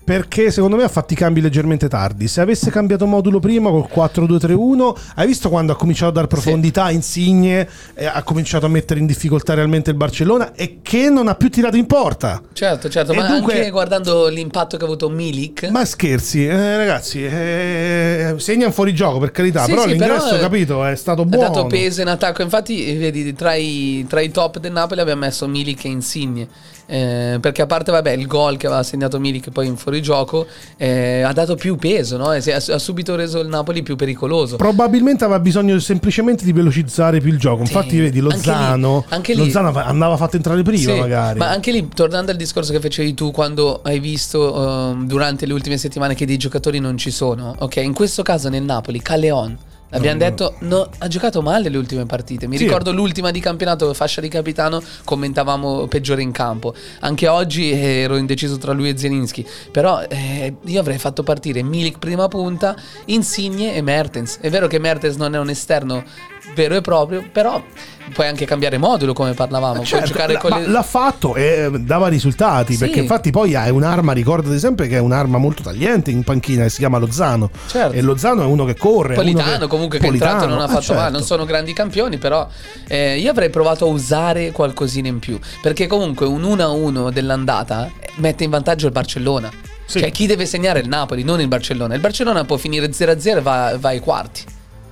Perché secondo me ha fatto i cambi leggermente tardi. Se avesse cambiato modulo prima col 4-2-3-1, hai visto quando ha cominciato a dare profondità, Insigne, eh, ha cominciato a mettere in difficoltà realmente il Barcellona e che non ha più tirato in porta. Certo, certo, E ma dunque- anche guardando l'impatto che ha avuto Milik. Ma scherzi, eh, ragazzi, eh, segna fuori gioco per carità, Sì, però sì, l'ingresso, però, eh, capito, è stato Ha buono. dato peso in attacco, infatti eh, vedi tra i, tra i top del Napoli abbiamo messo Milik e Insigne. Eh, perché a parte vabbè il gol che aveva segnato Milik poi in fuorigioco eh, ha dato più peso no? Ha, ha subito reso il Napoli più pericoloso Probabilmente aveva bisogno semplicemente di velocizzare più il gioco. Infatti, Sì, vedi, anche Lozano, lì- anche lì- Lozano andava fatto entrare prima, Sì, magari. Ma anche lì, tornando al discorso che facevi tu quando hai visto ehm, durante le ultime settimane che dei giocatori non ci sono, ok? In questo caso nel Napoli, Caleon. Abbiamo No, detto, no, ha giocato male le ultime partite. Mi Sì. ricordo l'ultima di campionato, fascia di capitano, commentavamo peggiore in campo. Anche oggi eh, ero indeciso tra lui e Zelinski. Però eh, io avrei fatto partire Milik prima punta, Insigne e Mertens. È vero che Mertens non è un esterno vero e proprio, però puoi anche cambiare modulo come parlavamo. puoi Certo, giocare la- con le... l'ha fatto e dava risultati Sì. perché infatti poi hai un'arma ricordati sempre che è un'arma molto tagliente in panchina che si chiama Lozano Certo. e Lozano è uno che corre Politano comunque che è Politano, entrato non ha ah, fatto certo. male, non sono grandi campioni, però eh, io avrei provato a usare qualcosina in più, perché comunque un 1-1 dell'andata eh, mette in vantaggio il Barcellona. Sì. Cioè chi deve segnare è il Napoli, non il Barcellona. Il Barcellona può finire 0-0 e va, va ai quarti.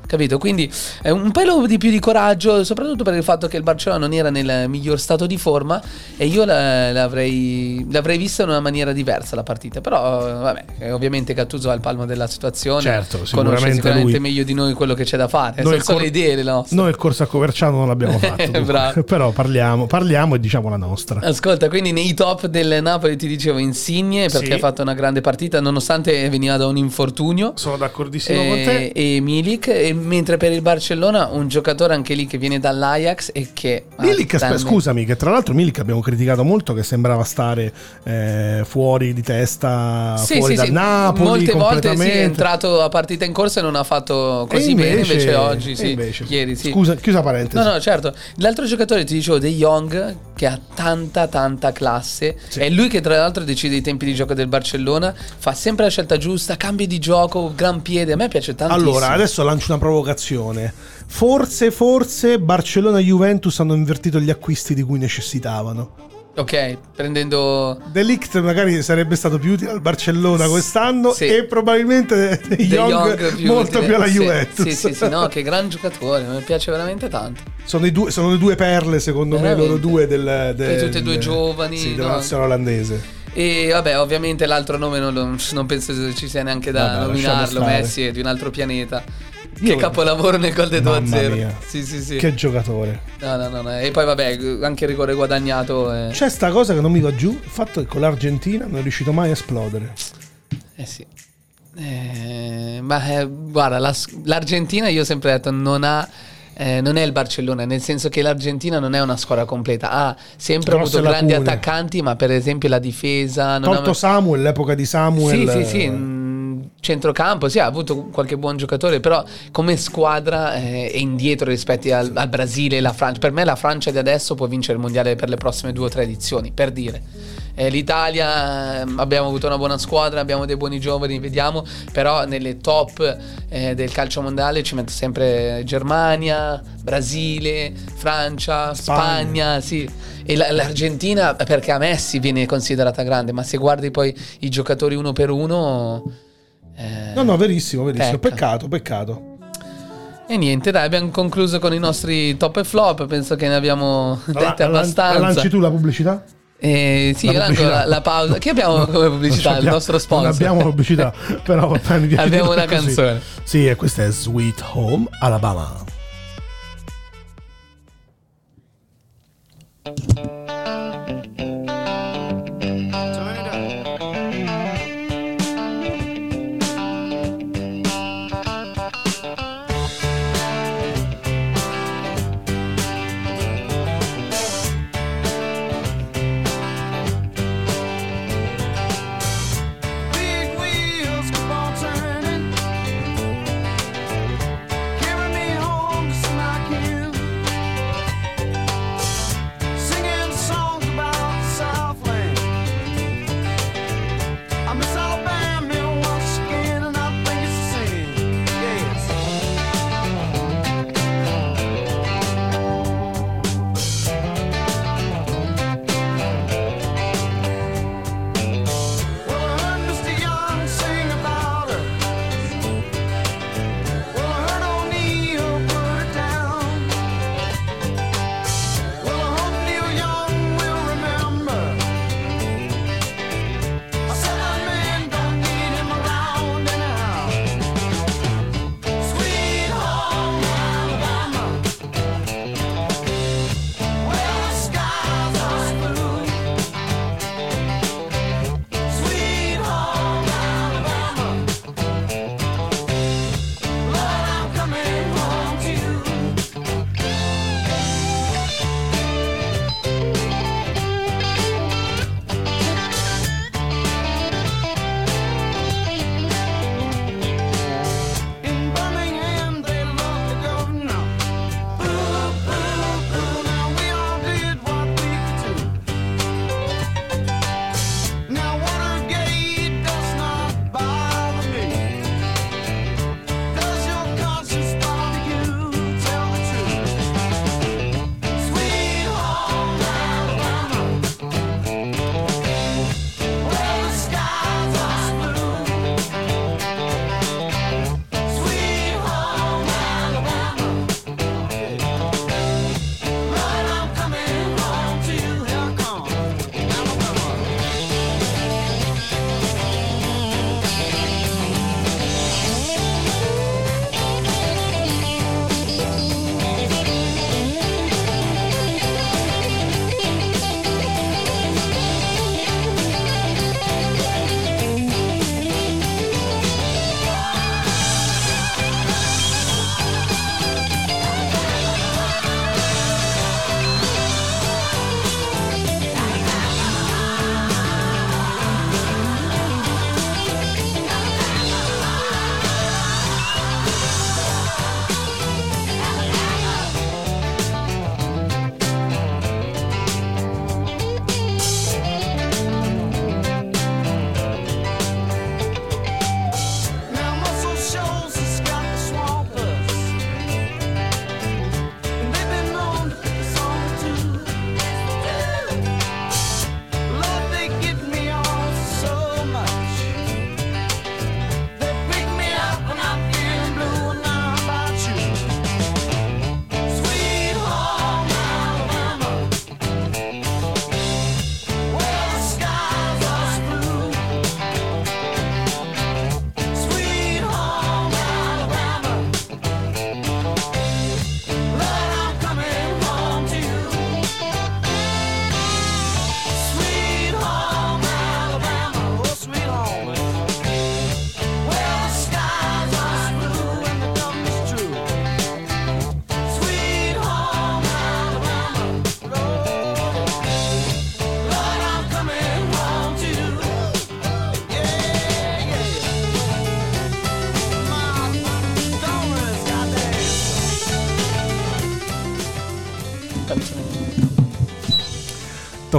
Capito? Quindi è un pelo di più di coraggio, soprattutto per il fatto che il Barcellona non era nel miglior stato di forma e io la- l'avrei, l'avrei vista in una maniera diversa la partita. Però, eh, vabbè, eh, ovviamente Gattuso ha il palmo della situazione. Certo, conosce sicuramente sicuramente lui. meglio di noi quello che c'è da fare. Noi Sono cor- idee le nostre. noi il corso a Coverciano non l'abbiamo fatto però parliamo, parliamo e diciamo la nostra Ascolta, quindi nei top del Napoli ti dicevo Insigne perché Sì. ha fatto una grande partita nonostante veniva da un infortunio. sono d'accordissimo con Eh, te e Milik e mentre per il Barcellona un giocatore anche lì che viene dall'Ajax e che... Milik, grande- scusami, che tra l'altro Milik abbiamo criticato molto che sembrava stare eh, fuori di testa, Sì, fuori sì, dal sì. Napoli Molte volte sì, è entrato a partita in corsa e non ha fatto così bene, invece oggi sì, invece- ieri sì. Scusa, chiusa parentesi. No, no, certo. L'altro giocatore, ti dicevo, De Jong, che ha tanta, tanta classe. È lui che, tra l'altro, decide i tempi di gioco del Barcellona. Fa sempre la scelta giusta, cambi di gioco, gran piede. A me piace tantissimo. Allora, adesso lancio una provocazione. Forse, forse Barcellona e Juventus hanno invertito gli acquisti di cui necessitavano. Ok, prendendo. De Ligt magari sarebbe stato più utile al Barcellona quest'anno Sì. e probabilmente De Jong, Jong più molto utile. più alla Sì, Juventus. Sì, sì, sì, no, che gran giocatore. Mi piace veramente tanto. Sono, i due, sono le due perle, secondo me, Veramente. loro due del, del E tutte e due giovani, sì, della no? nazionale olandese. E vabbè, ovviamente l'altro nome non, non penso ci sia neanche da Vabbè, nominarlo. Messi è di un altro pianeta. Che capolavoro nel gol del Mamma 2-0. mia. Sì, sì, sì. Che giocatore. No, no, no, no. E poi vabbè, anche il rigore guadagnato. eh. C'è sta cosa che non mi va giù, il fatto che con l'Argentina non è riuscito mai a esplodere. Eh sì. Eh, ma eh, guarda, la- l'Argentina io ho sempre detto non ha... eh, non è il Barcellona, nel senso che l'Argentina non è una squadra completa. Ha sempre Grosse avuto grandi lacune. attaccanti, ma per esempio la difesa. Non Tolto ha... Samuel, l'epoca di Samuel. Sì, sì, sì. Centrocampo, sì, ha avuto qualche buon giocatore, però come squadra eh, è indietro rispetto al, al Brasile e la Francia. Per me la Francia di adesso può vincere il mondiale per le prossime due o tre edizioni, per dire. Eh, L'Italia ehm, abbiamo avuto una buona squadra, abbiamo dei buoni giovani, vediamo, però nelle top eh, del calcio mondiale ci metto sempre Germania, Brasile, Francia, Spagna. Spagna, sì. E la- l'Argentina perché a Messi viene considerata grande, ma se guardi poi i giocatori uno per uno... eh, No, no, verissimo, verissimo. Pecca. Peccato, peccato. E niente, dai, abbiamo concluso con i nostri top e flop. Penso che ne abbiamo dette Alla- abbastanza. Lanci tu la pubblicità? Eh, sì, La la, la pausa. Che abbiamo come pubblicità? Non Il abbiamo- nostro sponsor. Non abbiamo pubblicità, però Abbiamo una così. canzone. Sì, e questa è Sweet Home Alabama.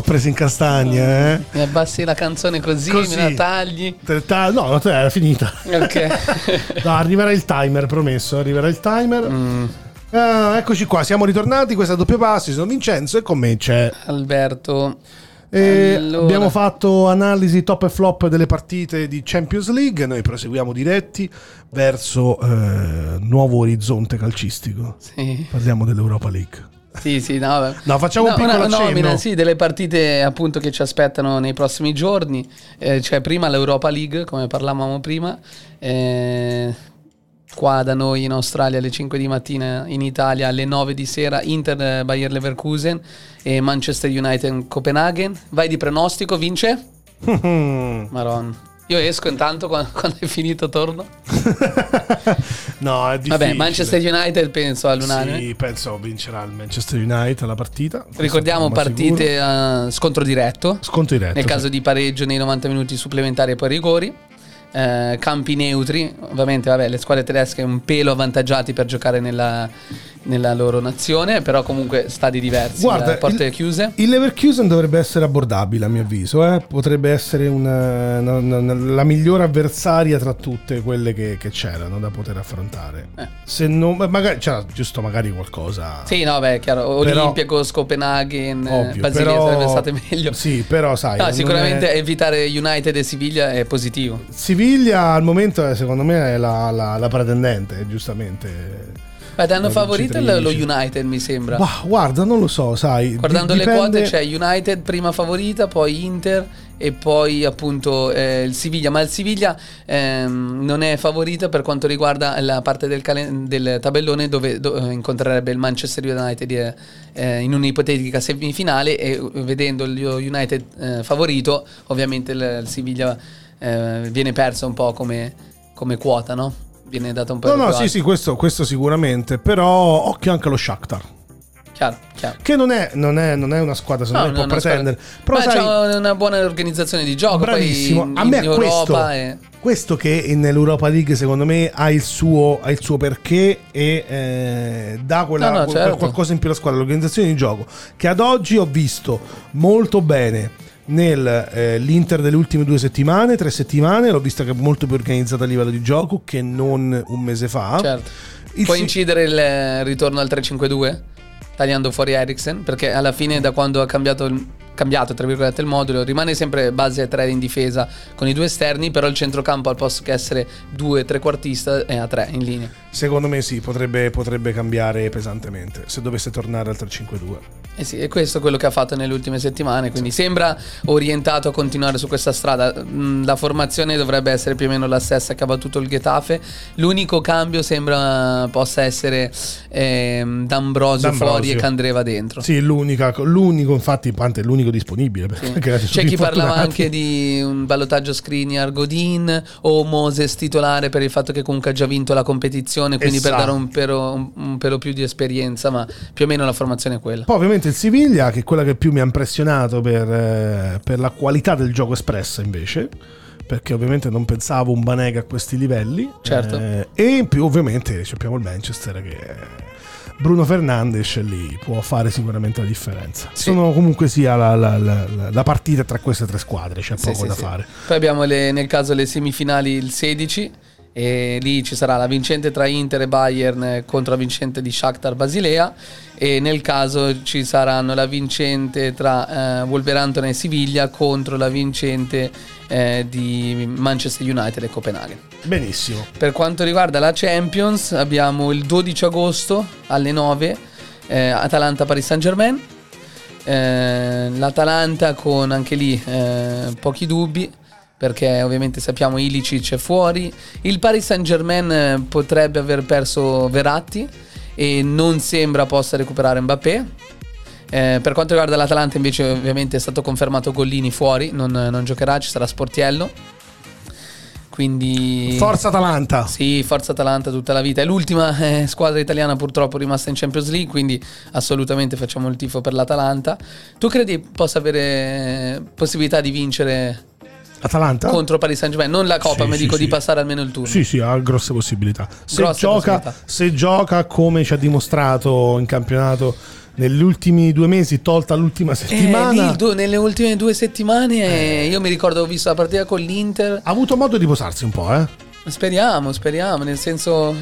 T'ho preso in castagna, eh? Mi abbassi la canzone così, Così. me la tagli. No, era finita. Ok. No, arriverà il timer, promesso. Arriverà il timer. Mm. Ah, eccoci qua, siamo ritornati. Questa è doppio passo. Io sono Vincenzo e con me c'è. Alberto. E Allora. Abbiamo fatto analisi top e flop delle partite di Champions League. Noi proseguiamo diretti verso eh, nuovo orizzonte calcistico. Sì. Parliamo dell'Europa League. Sì, sì, no. No, facciamo un piccolo una nomina, sì, delle partite appunto che ci aspettano nei prossimi giorni. Eh, cioè, prima l'Europa League, come parlavamo prima. Eh, qua da noi in Australia alle 5 di mattina, in Italia alle 9 di sera, Inter eh, Bayer Leverkusen e Manchester United Copenaghen. Vai di pronostico, vince? Maron. Io esco intanto quando, quando è finito torno. no, è difficile. Vabbè, Manchester United penso all'unanime. Sì, penso vincerà il Manchester United la partita. Ricordiamo partite a scontro diretto. Sconto diretto. Nel sì. caso di pareggio nei 90 minuti supplementari e poi rigori. Eh, campi neutri, ovviamente vabbè, le squadre tedesche un pelo avvantaggiati per giocare nella, nella loro nazione, però comunque stadi diversi, Guarda, eh, porte il- chiuse. Il Leverkusen dovrebbe essere abbordabile a mio avviso, eh? potrebbe essere una- una- una- la migliore avversaria tra tutte quelle che, che c'erano da poter affrontare. Eh. Se non, magari, c'era giusto magari qualcosa. Sì, no, beh, chiaro, Però- Olympiacos, Copenaghen, eh, Ovvio, Basilea però- sarebbe state meglio. Sì, però sai. No, sicuramente è- evitare United e Siviglia è positivo. Siviglia al momento è, secondo me è la, la- la pretendente, giustamente. Danno La favorito lo. United, mi sembra. Bah, guarda, non lo so, sai. Guardando di- le dipende- quote c'è United prima favorita, poi Inter e poi appunto eh, il Siviglia, ma il Siviglia ehm, non è favorita per quanto riguarda la parte del, calen- del tabellone dove, do- eh, incontrerebbe il Manchester United eh, eh, in un'ipotetica semifinale e eh, vedendo il United eh, favorito ovviamente il, il Siviglia viene perso un po' come, come quota, no? Viene data un po' No, più no, sì, sì, questo, questo sicuramente. Però occhio anche allo Shakhtar. Chiaro, chiaro. Che non è, non è- non è una squadra, me, no, può no, pretendere. Però sai, c'ha una buona organizzazione di gioco. bravissimo. Poi in, a me in questo, e- questo che nell'Europa League, secondo me, ha il suo, ha il suo perché e eh, dà quella, No, no, quel- certo. qualcosa in più alla squadra. L'organizzazione di gioco, che ad oggi ho visto molto bene. Nell'Inter delle ultime due settimane, tre settimane, l'ho vista che è molto più organizzata a livello di gioco che non un mese fa. Certo. Il Può si- incidere il eh, ritorno al 3-5-2? Tagliando fuori Eriksen? Perché alla fine, da quando ha cambiato, il- cambiato tra virgolette, il modulo, rimane sempre base a 3 in difesa con i due esterni. Però il centrocampo, al posto che essere 2 trequartista, è a 3 in linea. Secondo me sì, potrebbe, potrebbe cambiare pesantemente se dovesse tornare al 3-5-2. Eh sì, e questo è quello che ha fatto nelle ultime settimane. Quindi sembra orientato a continuare su questa strada. Mm, La formazione dovrebbe essere più o meno la stessa che ha battuto il Getafe. L'unico cambio sembra possa essere ehm, D'Ambrosio, D'Ambrosio. fuori e Candreva dentro. Sì, l'unica, l'unico, infatti, Pante è l'unico disponibile. Sì. C'è chi parlava anche di un ballottaggio Skriniar Godin o Moses titolare per il fatto che comunque ha già vinto la competizione, quindi per Esatto. dare un pelo, un- un pelo più di esperienza, ma più o meno la formazione è quella. Poi ovviamente il Siviglia, che è quella che più mi ha impressionato per, eh, per la qualità del gioco espressa invece, perché ovviamente non pensavo un Banega a questi livelli. Certo. Eh, e in più ovviamente abbiamo il Manchester che... Bruno Fernandes lì può fare sicuramente la differenza. Sì. Sono comunque sia la, la- la- la- partita tra queste tre squadre, c'è Sì, poco sì, da fare. Poi abbiamo le- nel caso le semifinali il 16 e lì ci sarà la vincente tra Inter e Bayern eh, contro la vincente di Shakhtar Basilea e nel caso ci saranno la vincente tra eh, Wolverhampton e Siviglia contro la vincente eh, di Manchester United e Copenaghen. Benissimo. Per quanto riguarda la Champions, abbiamo il 12 agosto alle 9 eh, Atalanta-Paris Saint-Germain. Eh, L'Atalanta con anche lì eh, pochi dubbi perché ovviamente sappiamo Ilicic è fuori. Il Paris Saint-Germain eh, potrebbe aver perso Verratti e non sembra possa recuperare Mbappé. Eh, per quanto riguarda l'Atalanta invece ovviamente è stato confermato Gollini fuori, non, non giocherà, ci sarà Sportiello. Quindi Forza Atalanta. sì, Forza Atalanta tutta la vita. È l'ultima eh, squadra italiana purtroppo rimasta in Champions League, quindi assolutamente facciamo il tifo per l'Atalanta. Tu credi possa avere eh, possibilità di vincere Atalanta? contro Paris Saint-Germain? Non la Coppa, Sì, ma sì, dico sì. di passare almeno il turno. Sì, sì, ha grosse possibilità. Se, Grosse gioca, possibilità. se gioca come ci ha dimostrato in campionato negli ultimi due mesi, tolta l'ultima Eh, settimana, lì, du- nelle ultime due settimane eh, io mi ricordo ho visto la partita con l'Inter. ha avuto modo di posarsi un po', eh. Speriamo, speriamo, nel senso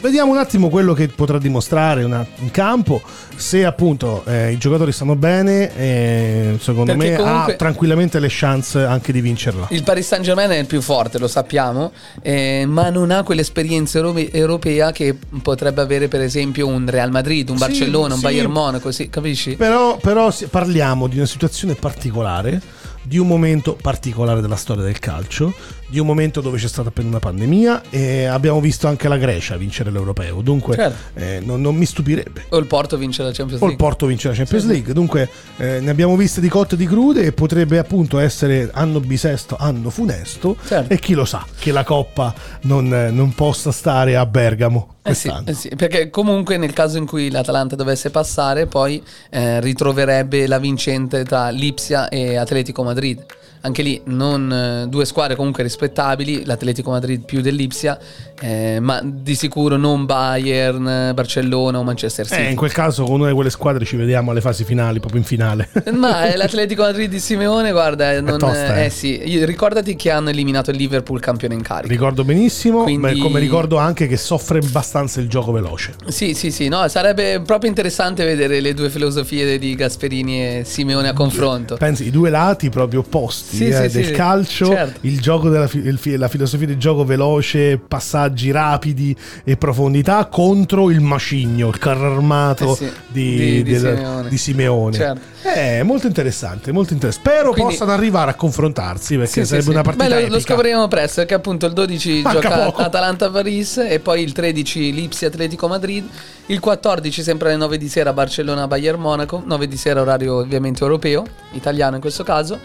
Vediamo un attimo quello che potrà dimostrare una- in campo. Se appunto eh, i giocatori stanno bene, eh, secondo Perché me ha tranquillamente le chance anche di vincerla. il Paris Saint Germain è il più forte, lo sappiamo, eh, ma non ha quell'esperienza euro- europea che potrebbe avere per esempio un Real Madrid, un Sì, Barcellona, un sì. Bayern Monaco, sì, capisci? Però, però parliamo di una situazione particolare, di un momento particolare della storia del calcio, di un momento dove c'è stata appena una pandemia e abbiamo visto anche la Grecia vincere l'Europeo. Dunque Certo. eh, non, non mi stupirebbe. O il Porto vince la Champions O il League. Porto vince la Champions Sì. League, dunque eh, ne abbiamo viste di cotte e di crude e potrebbe appunto essere anno bisesto, anno funesto Certo. e chi lo sa che la Coppa non, non possa stare a Bergamo Eh sì, quest'anno. eh sì, perché comunque nel caso in cui l'Atalanta dovesse passare, poi eh, ritroverebbe la vincente tra Lipsia e Atletico Madrid. Anche lì non, eh, due squadre comunque rispettabili, l'Atletico Madrid più dell'Ipsia, eh, ma di sicuro non Bayern, eh, Barcellona o Manchester City. Eh, in quel caso con una di quelle squadre ci vediamo alle fasi finali, proprio in finale. Ma eh, l'Atletico Madrid di Simeone, guarda, eh, non, tosta, eh, eh. sì, ricordati che hanno eliminato il Liverpool campione in carica. ricordo benissimo, Quindi- ma come ricordo anche che soffre abbastanza il gioco veloce. Sì, sì, sì, no, sarebbe proprio interessante vedere le due filosofie di Gasperini e Simeone a confronto. Pensi, i due lati proprio opposti Sì, eh, sì, del sì, calcio, certo. il gioco della fi- la filosofia di gioco veloce, passaggi rapidi e profondità contro il macigno, il carro armato Eh di, di- di del- Simeone. di Simeone. Certo. È molto interessante, molto interessante. Spero Quindi- possano arrivare a confrontarsi perché sarebbe una partita Beh, lo- lo, scopriremo presto perché appunto il 12 Manca gioca poco. Atalanta-Paris e poi il 13 Lipsia Atletico Madrid, il 14 sempre alle 9 di sera Barcellona-Bayern Monaco, 9 di sera orario ovviamente europeo, italiano in questo caso,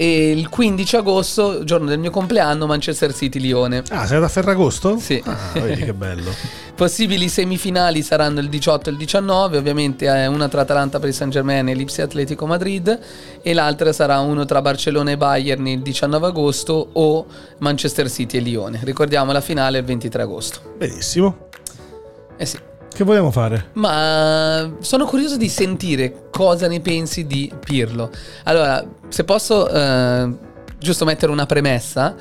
e il 15 agosto, giorno del mio compleanno, Manchester City-Lione. Ah, sei da Ferragosto? Sì. Ah, vedi che bello. Possibili semifinali saranno il 18 e il 19, ovviamente eh, una tra Atalanta per il San Germain e Lipsia Atletico Madrid e l'altra sarà uno tra Barcellona e Bayern il 19 agosto o Manchester City e Lione. Ricordiamo la finale il 23 agosto. Benissimo. Eh sì. Che vogliamo fare? Ma sono curioso di sentire cosa ne pensi di Pirlo. Allora, se posso eh, giusto mettere una premessa,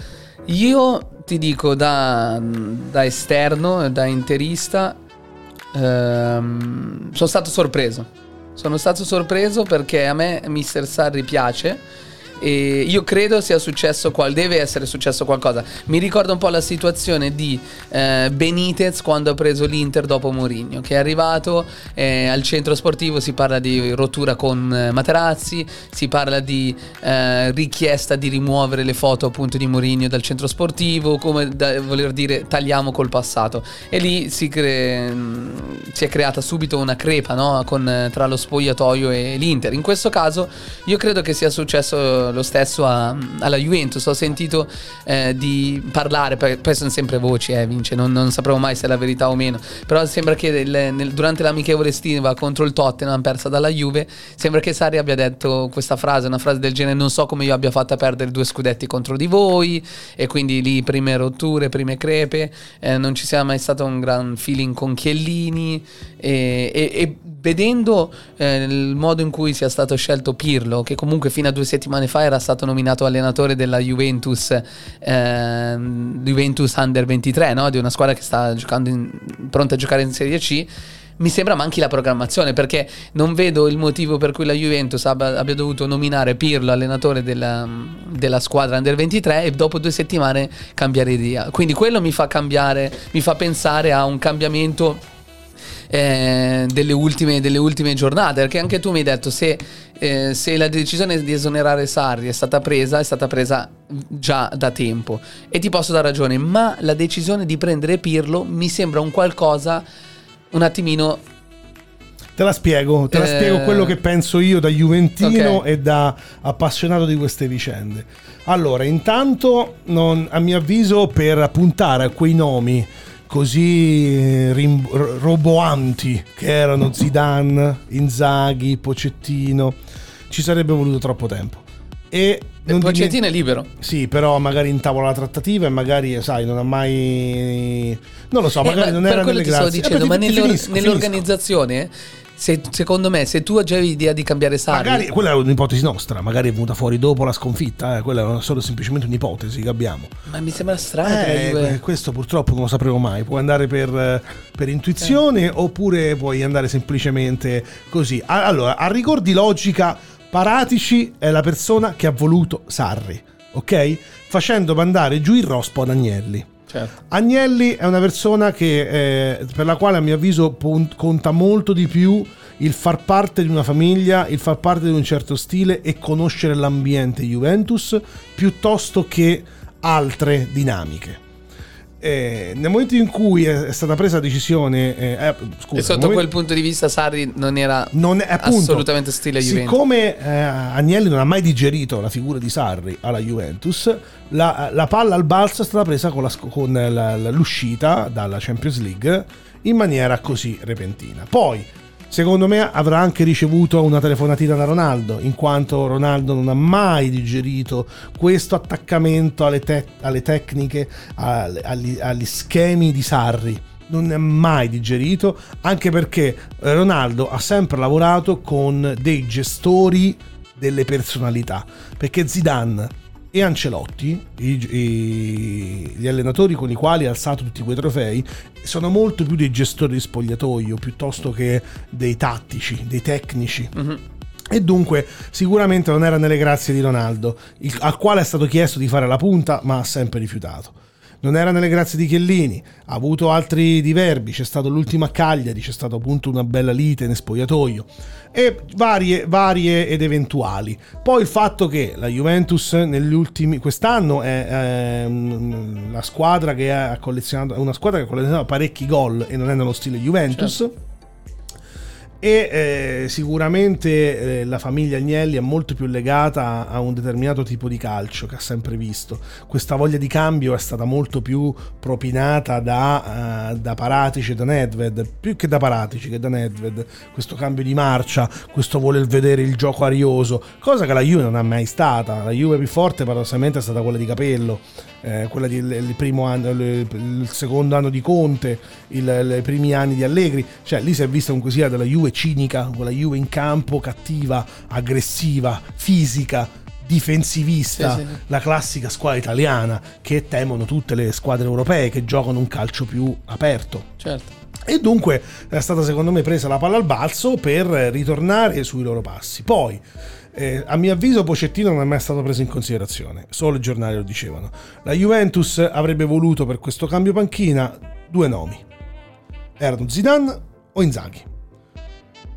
io ti dico da, da esterno, da interista, ehm, sono stato sorpreso. Sono stato sorpreso perché a me Mr. Sarri piace. E io credo sia successo qual- deve essere successo qualcosa. Mi ricorda un po' la situazione di eh, Benitez quando ha preso l'Inter dopo Mourinho, che è arrivato eh, al centro sportivo, si parla di rottura con eh, Materazzi, si parla di eh, richiesta di rimuovere le foto appunto di Mourinho dal centro sportivo, come da voler dire tagliamo col passato. E lì si, cre- mh, si è creata subito una crepa no? Con, tra lo spogliatoio e l'Inter. In questo caso io credo che sia successo lo stesso a- alla Juventus. Ho sentito eh, di parlare, poi, sono sempre voci, eh, Vince, non, non sapremo mai se è la verità o meno. Però sembra che del- nel- durante l'amichevole estiva contro il Tottenham, persa dalla Juve, sembra che Sari abbia detto questa frase, una frase del genere: Non so come io abbia fatto a perdere due scudetti contro di voi, e quindi lì prime rotture, prime crepe. eh, non ci sia mai stato un gran feeling con Chiellini. E, e- e vedendo eh, il modo in cui sia stato scelto Pirlo, che comunque fino a due settimane fa era stato nominato allenatore della Juventus, ehm, Juventus Under 23, no? di una squadra che sta giocando in- pronta a giocare in Serie C. Mi sembra manchi la programmazione perché non vedo il motivo per cui la Juventus abbia, abbia dovuto nominare Pirlo allenatore della, della squadra Under 23 e dopo due settimane cambiare idea. Quindi quello mi fa cambiare, mi fa pensare a un cambiamento eh, delle, ultime, delle ultime giornate. Perché anche tu mi hai detto: se, eh, se la decisione di esonerare Sarri è stata presa, è stata presa già da tempo. E ti posso dare ragione, ma la decisione di prendere Pirlo mi sembra un qualcosa un attimino. Te la spiego, te la Eh, spiego quello che penso io da Juventino ok. e da appassionato di queste vicende. Allora, intanto, non- a mio avviso, per puntare a quei nomi così eh, rim- ro- roboanti che erano Zidane, Inzaghi, Pocettino, ci sarebbe voluto troppo tempo. E non Pochettino è libero. Sì, però magari intavola la trattativa e magari, sai, non ha mai... Non lo so, Eh, magari ma non era quello nelle ti stavo grazie. dicendo, Eh, ma ti- ti nell'or- finisco, finisco. nell'organizzazione, se- secondo me, se tu già avevi idea di cambiare Sarri, Magari quella è un'ipotesi nostra, magari è venuta fuori dopo la sconfitta, eh, quella è solo semplicemente un'ipotesi che abbiamo. ma mi sembra strano Eh, questo purtroppo non lo sapremo mai. Puoi andare per, per intuizione Eh. oppure puoi andare semplicemente così. Allora, a rigor di logica, Paratici è la persona che ha voluto Sarri, ok? Facendo mandare giù il rospo ad Agnelli. Certo. Agnelli è una persona che, eh, per la quale a mio avviso pon- conta molto di più il far parte di una famiglia, il far parte di un certo stile e conoscere l'ambiente Juventus piuttosto che altre dinamiche. Eh, nel momento in cui è stata presa la decisione, eh, eh, scusa, e sotto momento- quel punto di vista Sarri non era non è appunto assolutamente stile Juventus. Siccome eh, Agnelli non ha mai digerito la figura di Sarri alla Juventus, la, la palla al balzo è stata presa con, la con la- l'uscita dalla Champions League in maniera così repentina. Poi, secondo me, avrà anche ricevuto una telefonatina da Ronaldo, in quanto Ronaldo non ha mai digerito questo attaccamento alle, te- alle tecniche, alle- agli- agli schemi di Sarri. Non ha mai digerito, anche perché Ronaldo ha sempre lavorato con dei gestori delle personalità, perché Zidane e Ancelotti, i- i- gli allenatori con i quali ha alzato tutti quei trofei, sono molto più dei gestori di spogliatoio piuttosto che dei tattici, dei tecnici. Mhm. E dunque sicuramente non era nelle grazie di Ronaldo, il- al quale è stato chiesto di fare la punta, ma ha sempre rifiutato. Non era nelle grazie di Chiellini, ha avuto altri diverbi, c'è stato l'ultimo a Cagliari, c'è stata appunto una bella lite nel spogliatoio e varie, varie ed eventuali. Poi il fatto che la Juventus negli ultimi quest'anno è ehm, la squadra è una squadra che ha collezionato parecchi gol e non è nello stile Juventus. E eh, sicuramente eh, la famiglia Agnelli è molto più legata a un determinato tipo di calcio che ha sempre visto. Questa voglia di cambio è stata molto più propinata da, eh, da Paratici e da Nedved, più che da Paratici che da Nedved. Questo cambio di marcia, questo voler vedere il gioco arioso, cosa che la Juve non ha mai stata. La Juve più forte paradossalmente è stata quella di Capello, eh, quella del primo anno, il, il secondo anno di Conte, i primi anni di Allegri, cioè lì si è vista comunque sia della Juve cinica, quella Juve in campo cattiva, aggressiva, fisica, difensivista, Sì, sì. la classica squadra italiana che temono tutte le squadre europee che giocano un calcio più aperto. Certo. E dunque è stata secondo me presa la palla al balzo per ritornare sui loro passi. Poi, eh, a mio avviso, Pocettino non è mai stato preso in considerazione, solo i giornali lo dicevano. La Juventus avrebbe voluto per questo cambio panchina due nomi. Erano Zidane o Inzaghi.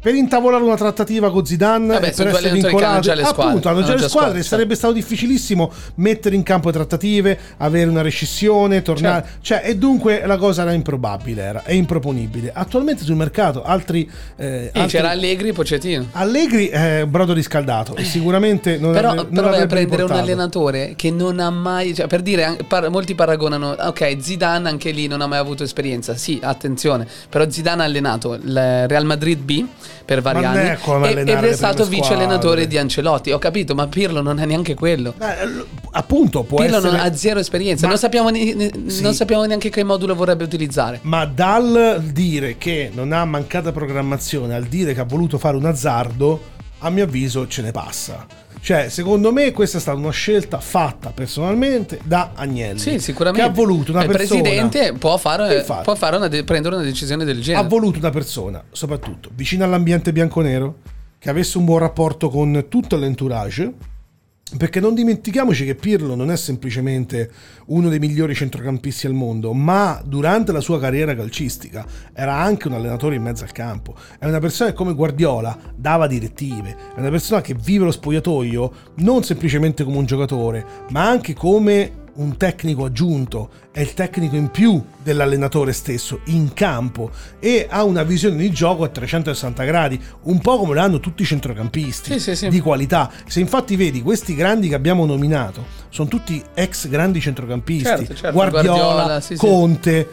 Per intavolare una trattativa con Zidane Vabbè, e sono per essere che hanno vincolati, già le squadre. appunto, hanno già Hanno le già squadre, squadre, sarebbe stato difficilissimo mettere in campo trattative, avere una rescissione, tornare, Certo. cioè, e dunque la cosa era improbabile, era, è improponibile. Attualmente sul mercato altri... eh, E altri- c'era Allegri Pochettino. Allegri è un brodo riscaldato e sicuramente non, Però, avrebbe- non però a avrebbe prendere un riportato. allenatore che non ha mai, cioè per dire, par- molti paragonano, ok, Zidane anche lì non ha mai avuto esperienza, sì, attenzione, però Zidane ha allenato il Real Madrid B per vari Ma anni è e- ed è stato vice allenatore squadre. di Ancelotti, ho capito, ma Pirlo non ha neanche quello. Eh, l- appunto può Pirlo essere... non ha zero esperienza, Ma- non, sappiamo ne- Sì. non sappiamo neanche che modulo vorrebbe utilizzare. Ma dal dire che non ha mancata programmazione al dire che ha voluto fare un azzardo, a mio avviso ce ne passa. Cioè, secondo me questa è stata una scelta fatta personalmente da Agnelli. Sì, sicuramente. Che ha voluto una il persona... presidente può, fare, Infatti. può fare una de- prendere una decisione del ha genere. voluto una persona, soprattutto vicina all'ambiente bianconero, che avesse un buon rapporto con tutto l'entourage. Perché non dimentichiamoci che Pirlo non è semplicemente uno dei migliori centrocampisti al mondo, ma durante la sua carriera calcistica era anche un allenatore in mezzo al campo. È una persona che come Guardiola dava direttive, è una persona che vive lo spogliatoio non semplicemente come un giocatore, ma anche come un tecnico aggiunto, è il tecnico in più dell'allenatore stesso in campo e ha una visione di gioco a 360 gradi, un po' come lo hanno tutti i centrocampisti Sì, sì, sì. di qualità. Se infatti vedi questi grandi che abbiamo nominato, sono tutti ex grandi centrocampisti, Certo, certo, Guardiola, Guardiola. Conte.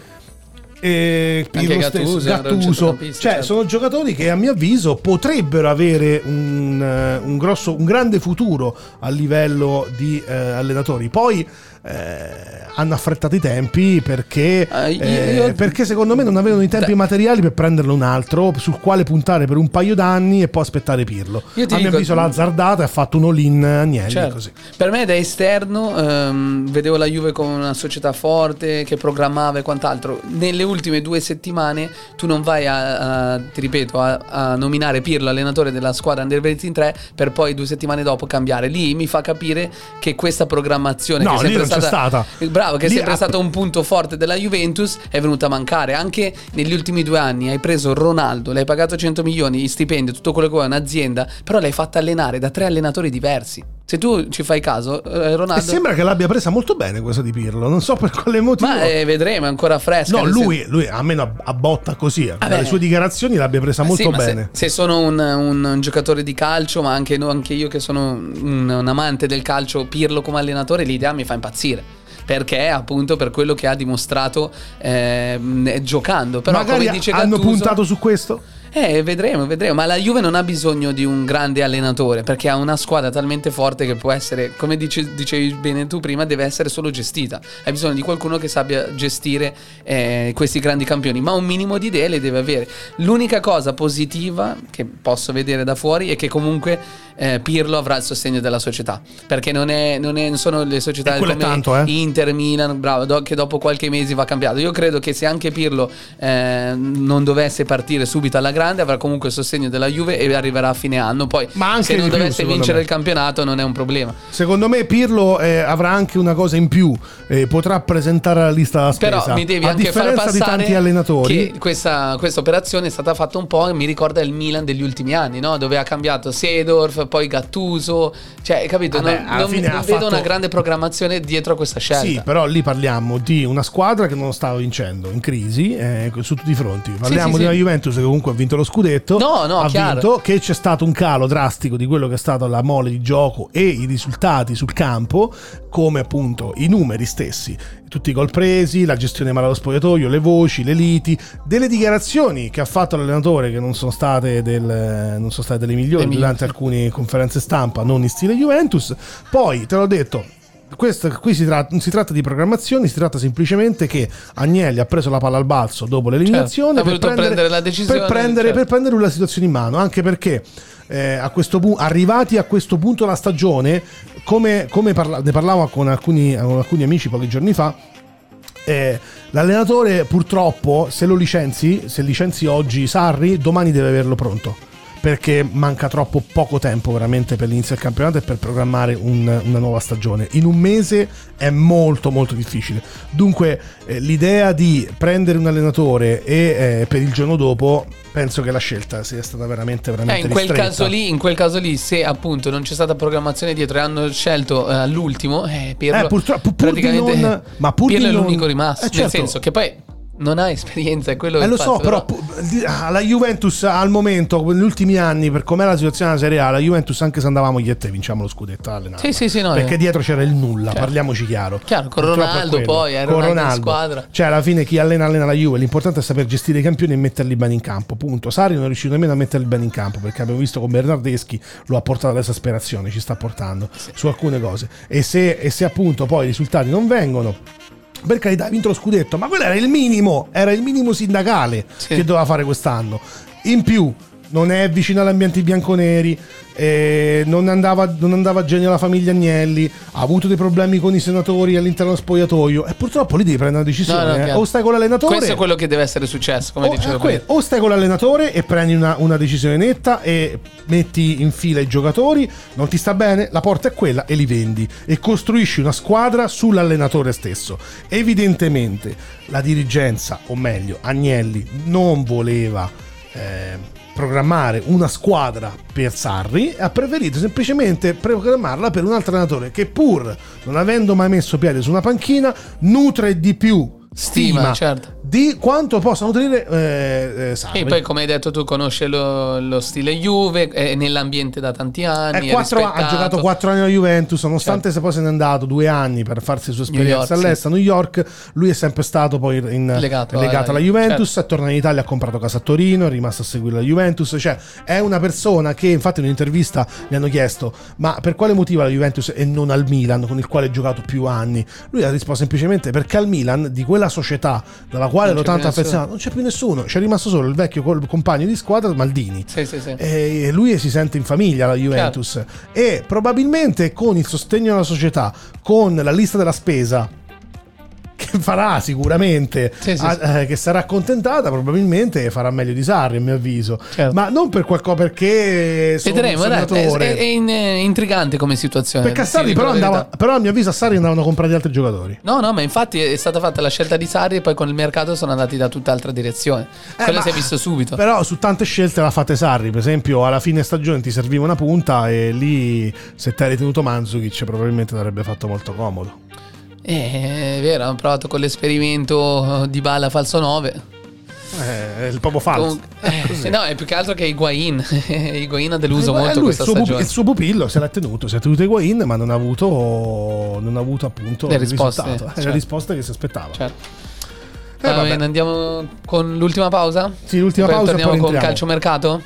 e Pirlo Anche stesso, Gattuso, Gattuso. cioè certo. sono giocatori che a mio avviso potrebbero avere un, eh, un grosso un grande futuro a livello di eh, allenatori poi eh, hanno affrettato i tempi perché, Ah, io- eh, io- perché secondo me non avevano i tempi materiali per prenderne un altro sul quale puntare per un paio d'anni e poi aspettare Pirlo Io ti a mio avviso l'ha azzardato e ha fatto un all-in Agnelli Certo. così Per me da esterno ehm, vedevo la Juve come una società forte che programmava e quant'altro. Nelle ultime due settimane tu non vai a, a- ti ripeto, a, a nominare Pirlo allenatore della squadra Under 23 per poi due settimane dopo cambiare. Lì mi fa capire che questa programmazione No, che è lì sempre non c'è stata. Bravo, che è sempre stato un punto forte della Juventus è venuta a mancare. Anche negli ultimi due anni hai preso Ronaldo, l'hai pagato 100 milioni, gli stipendi, tutto quello che vuoi, un'azienda, però l'hai fatta allenare da tre allenatori diversi. Se tu ci fai caso, eh, e Ronaldo... sembra che l'abbia presa molto bene questa di Pirlo non so per quale motivo Ma eh, vedremo, è ancora fresca. No, lui, lui almeno a, botta così, eh, Vabbè. dalle sue dichiarazioni l'abbia presa Sì, molto se- bene. Se, sono un, un- un giocatore di calcio, ma anche, no- anche io che sono un, un amante del calcio, Pirlo come allenatore, l'idea mi fa impazzire. Perché appunto per quello che ha dimostrato ehm, giocando. Però Magari come dice hanno Gattuso, puntato su questo? Eh, vedremo, vedremo. Ma la Juve non ha bisogno di un grande allenatore perché ha una squadra talmente forte che può essere, come dice- dicevi bene tu prima, deve essere solo gestita. Hai bisogno di qualcuno che sappia gestire eh, questi grandi campioni, ma un minimo di idee le deve avere. L'unica cosa positiva che posso vedere da fuori è che comunque eh, Pirlo avrà il sostegno della società perché non, è, non, è- non sono le società E è come tanto, eh. Inter, Milan, bravo, do- che dopo qualche mese va cambiato. Io credo che se anche Pirlo eh, non dovesse partire subito alla grande, avrà comunque il sostegno della Juve e arriverà a fine anno. Poi, Ma anche se non più, dovesse vincere me. il campionato, non è un problema. Secondo me Pirlo eh, avrà anche una cosa in più, eh, potrà presentare la lista da spesa. Però mi devi a anche far differenza di passare tanti allenatori. che questa, questa operazione è stata fatta un po', mi ricorda il Milan degli ultimi anni, no? dove ha cambiato Sedorf, poi Gattuso, cioè, capito? Vabbè, non alla non- non ha vedo fatto- una grande programmazione dietro a questa scelta. Sì, però lì parliamo di una squadra che non stava vincendo, in crisi, eh, su tutti i fronti. Parliamo sì, di una sì. Juventus che comunque ha vinto lo scudetto. No, no, ha chiaro. vinto, che c'è stato un calo drastico di quello che è stata la mole di gioco e i risultati sul campo, come appunto i numeri stessi. Tutti i gol presi, la gestione male allo spogliatoio, le voci, le liti, delle dichiarazioni che ha fatto l'allenatore che non sono state, del- non sono state delle migliori Le migliori. durante alcune conferenze stampa, non in stile Juventus. Poi, te l'ho detto, questo, qui si tratta, non si tratta di programmazione, si tratta semplicemente che Agnelli ha preso la palla al balzo dopo l'eliminazione Certo, per, prendere, prendere la decisione, per, prendere, certo. per prendere la situazione in mano, anche perché eh, a questo punto, arrivati a questo punto della stagione, come, come parla- ne parlavo con alcuni, con alcuni amici pochi giorni fa, eh, l'allenatore purtroppo se lo licenzi, se licenzi oggi Sarri, domani deve averlo pronto. Perché manca troppo poco tempo veramente per l'inizio del campionato e per programmare un- una nuova stagione. In un mese è molto molto difficile. Dunque eh, l'idea di prendere un allenatore e eh, per il giorno dopo penso che la scelta sia stata veramente Eh, veramente in, quel lì, in quel caso lì, se appunto non c'è stata programmazione dietro e hanno scelto eh, all'ultimo, eh, Pirlo, Eh, purtroppo, pur praticamente non- ma pur Pirlo è non- l'unico rimasto. Eh, Nel certo. senso che poi non ha esperienza, è quello Eh, il lo fatto, so, però di- ah, la Juventus al momento, negli ultimi anni, per com'è la situazione della Serie A, la Juventus, anche se andavamo io e te, vinciamo lo scudetto. allenando. Sì, sì, sì, no, Perché eh. dietro c'era il nulla, Chiaro. parliamoci chiaro. Chiaro, con Ronaldo poi, eh, con Ronaldo squadra. Cioè, alla fine chi allena allena la Juve, l'importante è saper gestire i campioni e metterli bene in campo. Punto. Sari non è riuscito nemmeno a metterli bene in campo perché abbiamo visto con Bernardeschi lo ha portato all'esasperazione, ci sta portando su alcune cose. E se, e se appunto poi i risultati non vengono. Per carità, ha vinto lo scudetto, ma quello era il minimo, era il minimo sindacale Sì. che doveva fare quest'anno. In più, non è vicino agli ambienti bianconeri, eh, non, andava, non andava a genio la famiglia Agnelli, ha avuto dei problemi con i senatori all'interno dello spogliatoio e purtroppo lì devi prendere una decisione. No, no, eh. o stai con l'allenatore Questo è quello che deve essere successo, come o, dicevo prima. O stai con l'allenatore e prendi una, una decisione netta e metti in fila i giocatori, non ti sta bene, la porta è quella e li vendi e costruisci una squadra sull'allenatore stesso. Evidentemente la dirigenza, o meglio Agnelli, non voleva eh, programmare una squadra per Sarri ha preferito semplicemente programmarla per un altro allenatore che pur non avendo mai messo piede su una panchina nutre di più Stima, certo. di quanto possa nutrire eh, eh, Sarri. E poi, come hai detto tu, conosce lo, lo stile Juve, è nell'ambiente da tanti anni. Quattro- ha giocato 4 anni alla Juventus, nonostante se poi se n'è andato due anni per farsi le sue New York, all'estero a New York, lui è sempre stato poi in- Legato legato alla- alla Juventus, è tornato in Italia, ha comprato casa a Torino, è rimasto a seguire la Juventus, cioè è una persona che infatti in un'intervista gli hanno chiesto ma per quale motivo la Juventus e non al Milan con il quale ha giocato più anni? Lui ha risposto semplicemente perché al Milan di quella società dalla quale ero tanto affezionato non c'è più nessuno, c'è rimasto solo il vecchio compagno di squadra Maldini. Sì, sì, sì. E lui si sente in famiglia alla Juventus e probabilmente con il sostegno della società, con la lista della spesa che farà sicuramente, Sì, sì, ah, eh, che sarà accontentata, probabilmente farà meglio di Sarri a mio avviso. Certo. Ma non per qualcosa perché sono Vedremo, un dai, è, è è intrigante come situazione. perché a Sarri però, andava, però a mio avviso a Sarri andavano comprati altri giocatori. No, no, ma infatti è stata fatta la scelta di Sarri e poi con il mercato sono andati da tutt'altra direzione. Quello Eh, ma- si è visto subito. Però su tante scelte l'ha fatte Sarri, per esempio alla fine stagione ti serviva una punta e lì se ti hai tenuto Mandzukic probabilmente ti avrebbe fatto molto comodo. Eh, è vero, hanno provato con l'esperimento di Bala falso 9. Eh, è il proprio falso. Comunque- eh, no, è più che altro che Higuain. Higuain ha deluso Eh, molto lui, questa il, suo stagione. il suo pupillo se l'ha tenuto, si è tenuto Higuain, ma non ha avuto, non ha avuto appunto Le il risposte, risultato, eh, certo. le risposte che si aspettava. Certo. Eh, bene, andiamo con l'ultima pausa? Sì, l'ultima pausa e torniamo poi con rientriamo. calciomercato?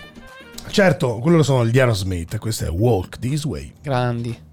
Certo, quello sono gli Aerosmith, questo è Walk This Way. Grandi.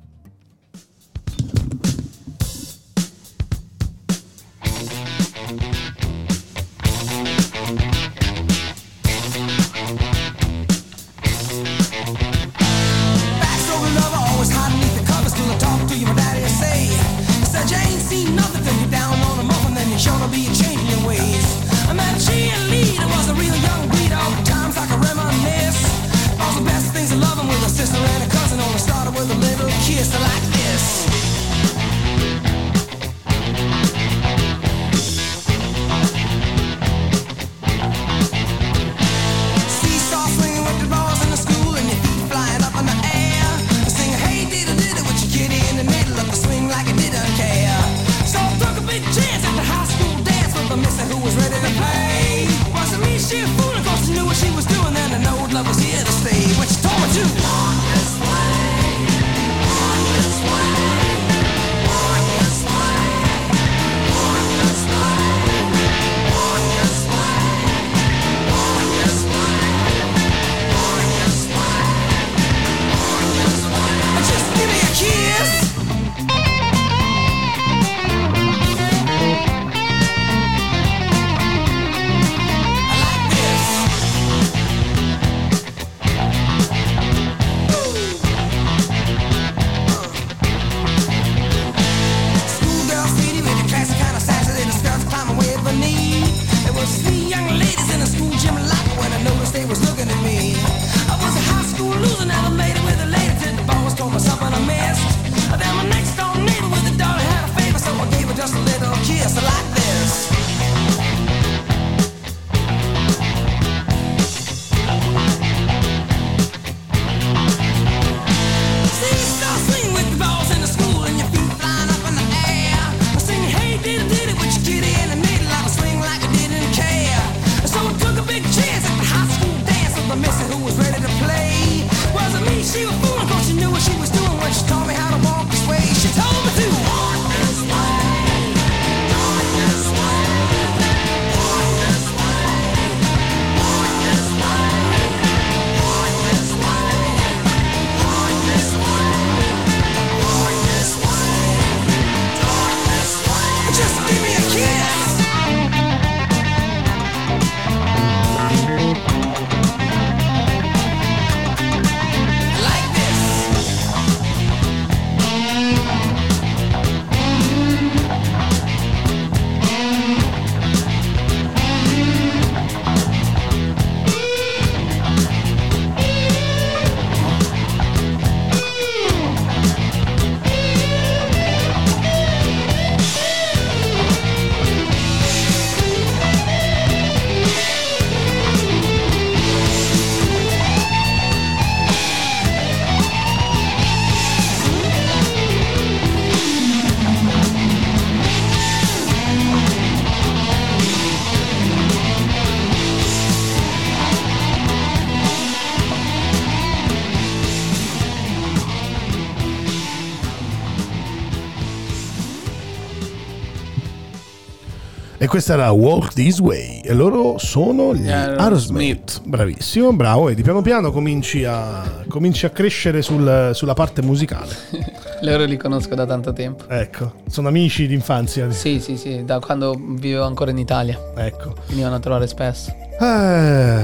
Questa era Walk This Way e loro sono gli Aerosmith. Aerosmith. Bravissimo, bravo, vedi, piano piano cominci a, cominci a crescere sul- sulla parte musicale. Loro li conosco da tanto tempo. Ecco, sono amici d'infanzia. Sì, sì, sì, da quando vivevo ancora in Italia. Ecco. Venivano a trovare spesso. Eh,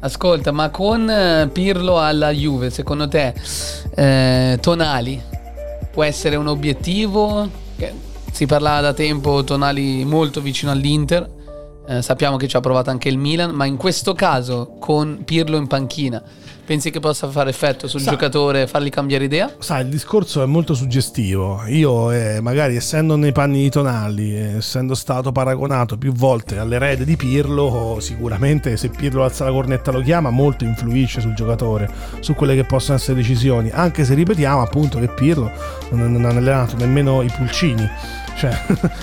Ascolta, ma con eh, Pirlo alla Juve, secondo te, eh, Tonali può essere un obiettivo? Che si parlava da tempo Tonali molto vicino all'Inter. eh, sappiamo che ci ha provato anche il Milan, ma in questo caso con Pirlo in panchina, pensi che possa fare effetto sul Sa- giocatore fargli cambiare idea? sai, il discorso è molto suggestivo. Io, eh, magari essendo nei panni di Tonali, eh, essendo stato paragonato più volte all'erede di Pirlo, sicuramente se Pirlo alza la cornetta lo chiama, molto influisce sul giocatore, su quelle che possono essere decisioni. Anche se ripetiamo appunto che Pirlo non, non ha allenato nemmeno i pulcini. Cioè,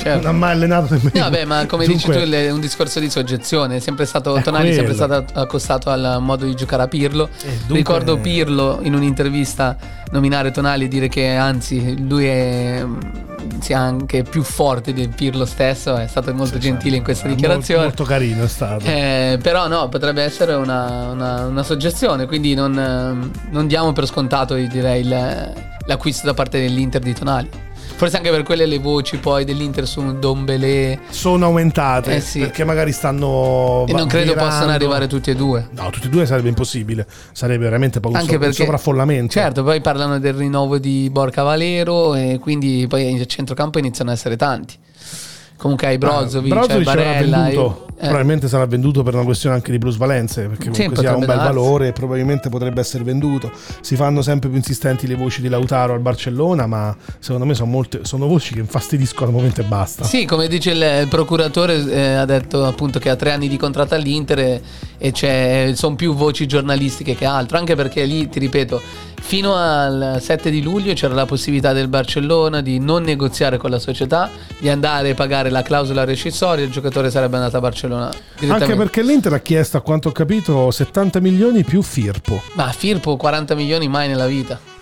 Certo. non ha mai allenato nemmeno. No, vabbè, ma come Dunque- dici tu, è un discorso di soggezione. È sempre stato, È Tonali è sempre stato accostato al modo di giocare a Pirlo. Eh, dunque- Ricordo Pirlo in un'intervista nominare Tonali e dire che anzi lui è sia anche più forte di Pirlo stesso. È stato molto gentile in questa Molto- dichiarazione. Molto, carino è stato. Eh, però no, potrebbe essere una, una- una soggezione, quindi non, non diamo per scontato direi l'acquisto da parte dell'Inter di Tonali. Forse anche per quelle le voci poi dell'Inter su Dombele Sono aumentate Eh sì. perché magari stanno. e non credo virando. possano arrivare tutti e due. No, tutti e due sarebbe impossibile. Sarebbe veramente poco Anche un perché sovraffollamento. Certo, poi parlano del rinnovo di Borca Valero e quindi poi in centrocampo iniziano ad essere tanti. Comunque hai Brozovic, Ah, hai Brozovic sarà Barella, hai- Probabilmente sarà venduto per una questione anche di plusvalenze, perché Sì, comunque sia un potrebbe bel darsi. valore e probabilmente potrebbe essere venduto. Si fanno sempre più insistenti le voci di Lautaro al Barcellona, ma secondo me sono, molte, sono voci che infastidiscono al momento e basta. Sì, come dice il, procuratore, eh, ha detto appunto che ha tre anni di contratto all'Inter e, e c'è- sono più voci giornalistiche che altro, anche perché lì, ti ripeto, fino al 7 di luglio c'era la possibilità del Barcellona di non negoziare con la società, di andare a pagare la clausola rescissoria, il giocatore sarebbe andato a Barcellona direttamente. Anche perché l'Inter ha chiesto, a quanto ho capito, 70 milioni più Firpo. Ma Firpo 40 milioni mai nella vita.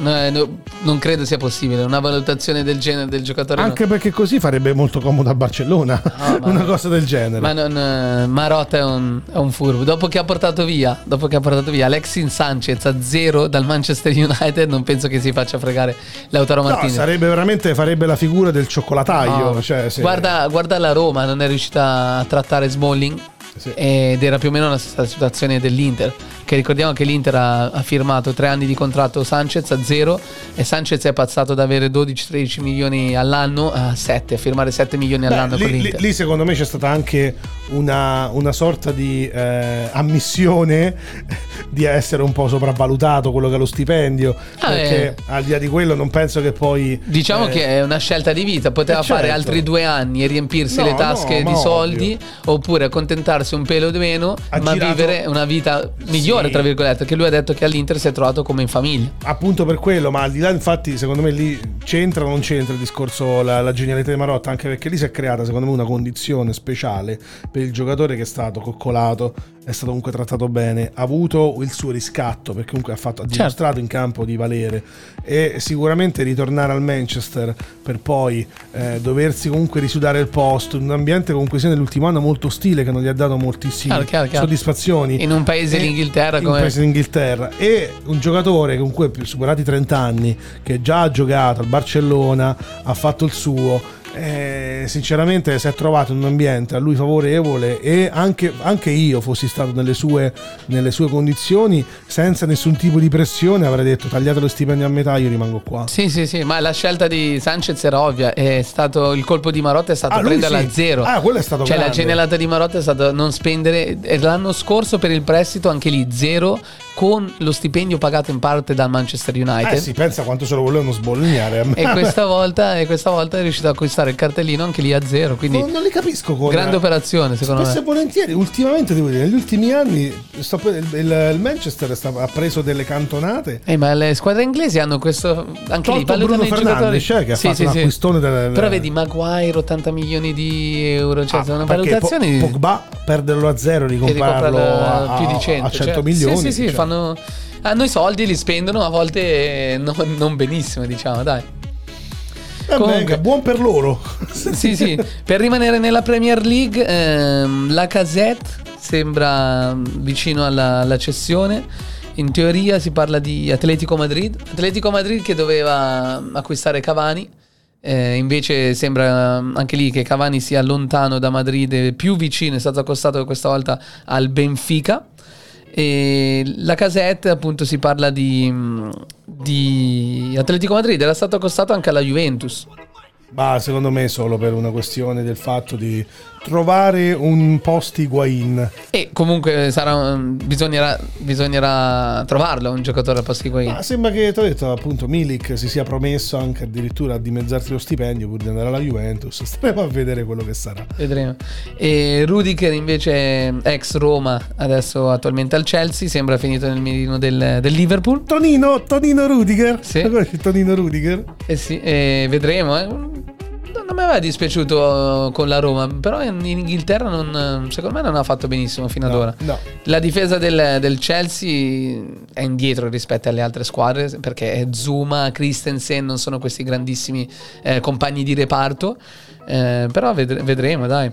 No, eh, no, non credo sia possibile una valutazione del genere del giocatore. Anche perché così farebbe molto comodo a Barcellona. No, Una cosa del genere. Ma non, eh, Marotta è un, è un furbo. Dopo che ha portato via, dopo che ha portato via Alexis Sanchez a zero dal Manchester United, non penso che si faccia fregare Lautaro No, Martinez. sarebbe veramente farebbe la figura del cioccolataio. Cioè, se- guarda, guarda la Roma, non è riuscita a trattare Smalling. Sì. Ed era più o meno la stessa situazione dell'Inter. Che ricordiamo che l'Inter ha, ha firmato tre anni di contratto Sanchez a zero e Sanchez è passato da avere 12-13 milioni all'anno a 7, a firmare 7 milioni Beh, all'anno lì, con lì- l'Inter. lì secondo me c'è stata anche una, una sorta di eh, ammissione di essere un po' sopravvalutato quello che è lo stipendio. Ah, perché eh. al di là di quello non penso che poi... Diciamo eh, che è una scelta di vita, poteva Eh, fare certo. altri due anni e riempirsi No, le tasche no, di ovvio. soldi, oppure accontentarsi un pelo di meno, Ha ma girato- vivere una vita migliore, Sì. Tra virgolette, che lui ha detto che all'Inter si è trovato come in famiglia. Appunto per quello, ma al di là infatti secondo me lì c'entra o non c'entra il discorso, la, la genialità di Marotta, anche perché lì si è creata secondo me una condizione speciale per il giocatore che è stato coccolato, è stato comunque trattato bene, ha avuto il suo riscatto perché comunque ha, fatto, ha Certo. dimostrato in campo di valere e sicuramente ritornare al Manchester per poi eh, doversi comunque risudare il posto in un ambiente comunque sia nell'ultimo anno molto ostile che non gli ha dato moltissime Chiaro, chiaro, chiaro. soddisfazioni In un paese E- l'Inghilterra in come- un paese d'Inghilterra e un giocatore comunque superati i 30 anni che già ha giocato al Barcellona ha fatto il suo eh, sinceramente si è trovato in un ambiente a lui favorevole e anche, anche io fossi stato nelle sue, nelle sue condizioni senza nessun tipo di pressione avrei detto tagliate lo stipendio a metà io rimango qua Sì, sì, sì, ma la scelta di Sanchez era ovvia. È stato il colpo di Marotta è stato Ah, prenderla sì. a zero. Ah, quello è stato Cioè, la grande. genialata di Marotta è stata non spendere. L'anno scorso per il prestito, anche lì zero, con lo stipendio pagato in parte dal Manchester United. eh sì pensa quanto se lo volevano sbolignare a me. E questa volta, e questa volta è riuscito ad acquistare il cartellino anche lì a zero. Quindi, non, non li capisco come grande operazione, secondo Spesso e me. volentieri, ultimamente devo dire, negli ultimi anni sto- il, il- il Manchester sta- ha preso delle cantonate. Eh, ma le squadre inglesi hanno questo. Anche lì Tolto valutano Bruno. Fernandes, cioè, che ha fatto un acquistone del- Però vedi, Maguire 80 milioni di euro. Cioè, Ah, sono valutazioni. Po- Pogba perderlo a zero e ricomprarlo a, più di 100, a 100 cioè. milioni. Sì, sì, sì, cioè. fanno, hanno i soldi, li spendono, a volte non, non benissimo, diciamo, dai. Eh, Comunque- venga, buon per loro. sì, sì. Per rimanere nella Premier League, ehm, la Casette sembra mm, vicino alla, alla cessione. In teoria si parla di Atletico Madrid. Atletico Madrid che doveva acquistare Cavani. eh, invece sembra mm, anche lì che Cavani sia lontano da Madrid, più vicino, è stato accostato questa volta al Benfica. E la casette appunto si parla di, mm, di Atletico Madrid, era stato accostato anche alla Juventus. Ma secondo me solo per una questione del fatto di trovare un post Higuain. E comunque sarà, bisognerà, bisognerà trovarlo un giocatore al posto Higuain. Ma sembra che, ti ho detto, appunto, Milik si sia promesso anche addirittura a dimezzarsi lo stipendio pur di andare alla Juventus. Staremo a vedere quello che sarà. Vedremo. E Rudiger invece ex Roma, adesso attualmente al Chelsea, sembra finito nel mirino del, del Liverpool. Tonino, Tonino Rudiger. Sì. Tonino Rudiger? Eh sì, e vedremo. eh. Non mi aveva dispiaciuto con la Roma, però in in Inghilterra non- secondo me non ha fatto benissimo fino ad ora. No. La difesa del, del Chelsea è indietro rispetto alle altre squadre perché Zuma, Christensen non sono questi grandissimi eh, compagni di reparto, eh, però vedre- vedremo dai.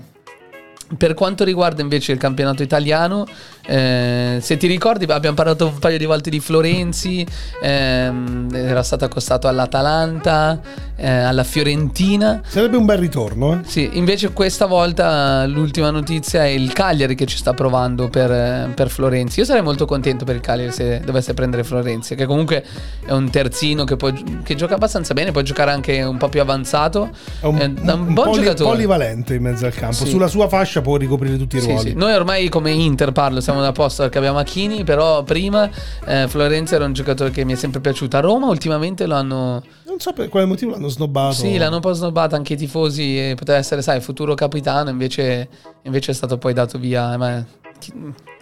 Per quanto riguarda invece il campionato italiano, eh, se ti ricordi abbiamo parlato un paio di volte di Florenzi, ehm, era stato accostato all'Atalanta, eh, alla Fiorentina. Sarebbe un bel ritorno, eh? Sì, invece questa volta l'ultima notizia è il Cagliari che ci sta provando per, eh, per Florenzi. Io sarei molto contento per il Cagliari se dovesse prendere Florenzi, che comunque è un terzino che, può- che gioca abbastanza bene, può giocare anche un po' più avanzato. È un, È un- un un buon poli- giocatore. polivalente in mezzo al campo. Sì. Sulla sua fascia può ricoprire tutti i Sì, ruoli. sì. Noi ormai come Inter parlo, siamo da posto perché abbiamo Achini, però prima eh, Florenzi era un giocatore che mi è sempre piaciuto. A Roma ultimamente lo hanno... Non so per quale motivo l'hanno snobbato. Sì, l'hanno un po' snobbato anche i tifosi e poteva essere, sai, futuro capitano, invece, invece è stato poi dato via. Ma chi,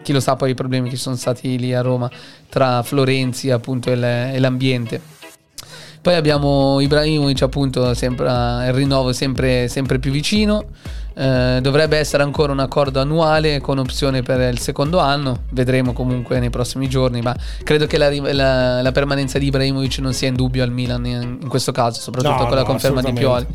chi lo sa poi i problemi che ci sono stati lì a Roma tra Florenzi appunto e l'ambiente. Poi abbiamo Ibrahimovic appunto, sembra il rinnovo sempre, sempre più vicino. Eh, dovrebbe essere ancora un accordo annuale con opzione per il secondo anno. Vedremo comunque nei prossimi giorni. Ma credo che la, la- la permanenza di Ibrahimovic non sia in dubbio al Milan in, in questo caso, soprattutto No, con la no, conferma di Pioli.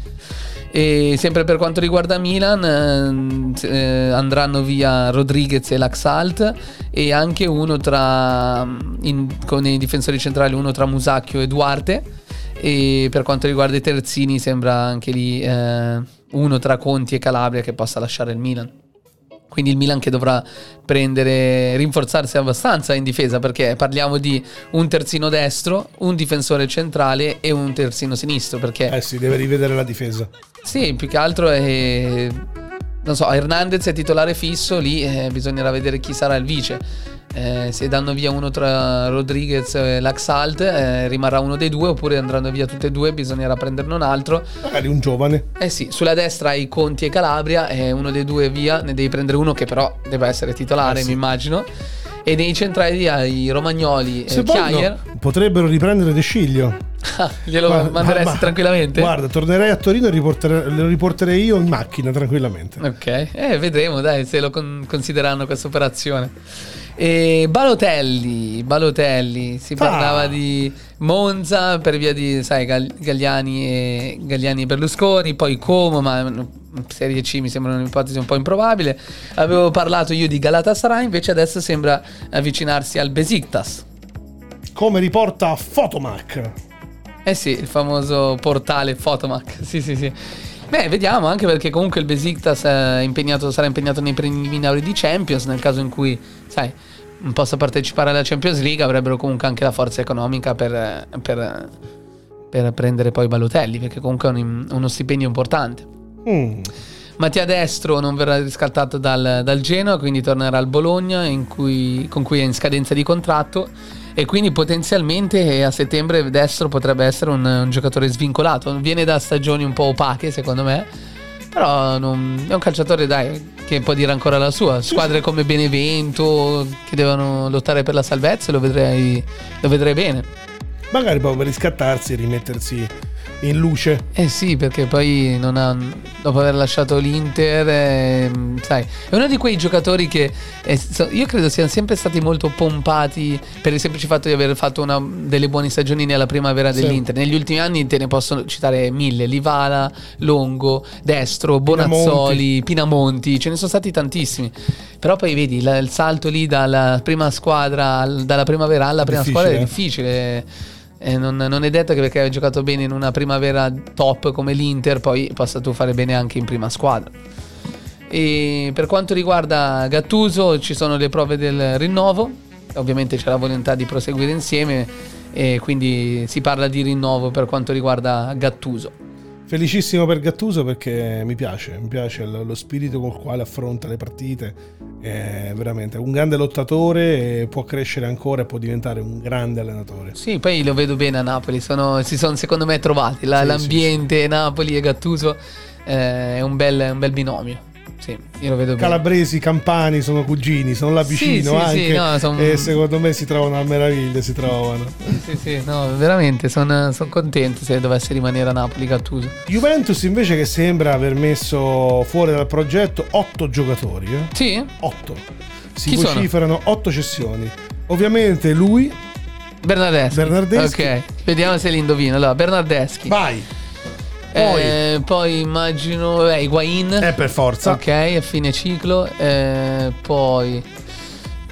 E sempre per quanto riguarda Milan, s- eh, andranno via Rodriguez e Laxalt e anche uno tra in- con i difensori centrali, uno tra Musacchio e Duarte. E per quanto riguarda i terzini, sembra anche lì eh, uno tra Conti e Calabria che possa lasciare il Milan. Quindi il Milan che dovrà prendere, rinforzarsi abbastanza in difesa perché parliamo di un terzino destro, un difensore centrale e un terzino sinistro. Perché Eh sì, deve rivedere la difesa. sì, più che altro è. Non so, Hernandez è titolare fisso, lì eh, bisognerà vedere chi sarà il vice. Eh, se danno via uno tra Rodriguez e Laxalt, eh, rimarrà uno dei due, oppure andranno via tutti e due, bisognerà prenderne un altro. Magari un giovane. Eh sì, sulla destra hai Conti e Calabria, e uno dei due via, ne devi prendere uno che però deve essere titolare, Eh sì. mi immagino. E nei centrali hai Romagnoli e Se Chiayer. vogliono, potrebbero riprendere De Sciglio. Ah, glielo Guarda, manderesti ma- tranquillamente? Guarda, tornerei a Torino e riportere- lo riporterei io in macchina tranquillamente. Ok, eh, vedremo dai se lo con- considereranno questa operazione. E Balotelli, Balotelli, si Ah. parlava di Monza per via di, sai, Gagliani, e, Gagliani e Berlusconi, poi Como, ma Serie C mi sembra un'ipotesi un po' improbabile. Avevo parlato io di Galatasaray, invece adesso sembra avvicinarsi al Besiktas. Come riporta Fotomac. Eh sì, il famoso portale Photomac. Sì, sì, sì. Beh, vediamo anche perché comunque il Besiktas è impegnato, sarà impegnato nei preliminari di Champions nel caso in cui, sai, non possa partecipare alla Champions League, avrebbero comunque anche la forza economica per, per- per prendere poi Balotelli, perché comunque è un- uno stipendio importante. Mm. Mattia Destro non verrà riscattato dal, dal Genoa, quindi tornerà al Bologna in cui- con cui è in scadenza di contratto e quindi potenzialmente a settembre Destro potrebbe essere un, un giocatore svincolato. Viene da stagioni un po' opache secondo me, però non- è un calciatore dai che può dire ancora la sua. Squadre come Benevento che devono lottare per la salvezza lo vedrei, lo vedrei bene. Magari proprio per riscattarsi e rimettersi in luce. Eh sì, perché poi ha, dopo aver lasciato l'Inter, ehm, sai, è uno di quei giocatori che eh, so- io credo siano sempre stati molto pompati per il semplice fatto di aver fatto una delle buone stagioni nella primavera Sì. dell'Inter. Negli ultimi anni te ne posso citare mille: Livala, Longo, Destro, Bonazzoli, Pinamonti, ce ne sono stati tantissimi. Però poi vedi la- il salto lì dalla prima squadra, al- dalla primavera alla prima Difficile, squadra è eh. difficile. Eh, non, non è detto che perché hai giocato bene in una primavera top come l'Inter, poi possa tu fare bene anche in prima squadra. E per quanto riguarda Gattuso, ci sono le prove del rinnovo. Ovviamente c'è la volontà di proseguire insieme, e quindi si parla di rinnovo per quanto riguarda Gattuso. Felicissimo per Gattuso perché mi piace, mi piace lo spirito con il quale affronta le partite. È veramente un grande lottatore, e può crescere ancora e può diventare un grande allenatore. Sì, poi lo vedo bene a Napoli. sono- si sono secondo me trovati. La- Sì, l'ambiente Napoli e Gattuso eh, è un bel, un bel binomio. Sì, io lo vedo. Calabresi, Campani sono cugini, sono là vicino sì, anche sì, no, son- e secondo me si trovano a meraviglia, si trovano. Sì, sì, no, veramente sono contento se dovesse rimanere a Napoli Gattuso. Juventus invece che sembra aver messo fuori dal progetto otto giocatori, eh? Sì? 8. Si Chi sono? vociferano otto cessioni. Ovviamente lui, Bernardeschi. Bernardeschi. Ok, vediamo se li indovino. Allora, Bernardeschi. vai, Eh, poi immagino eh, Higuain. è per forza. Ok, a fine ciclo. Eh, poi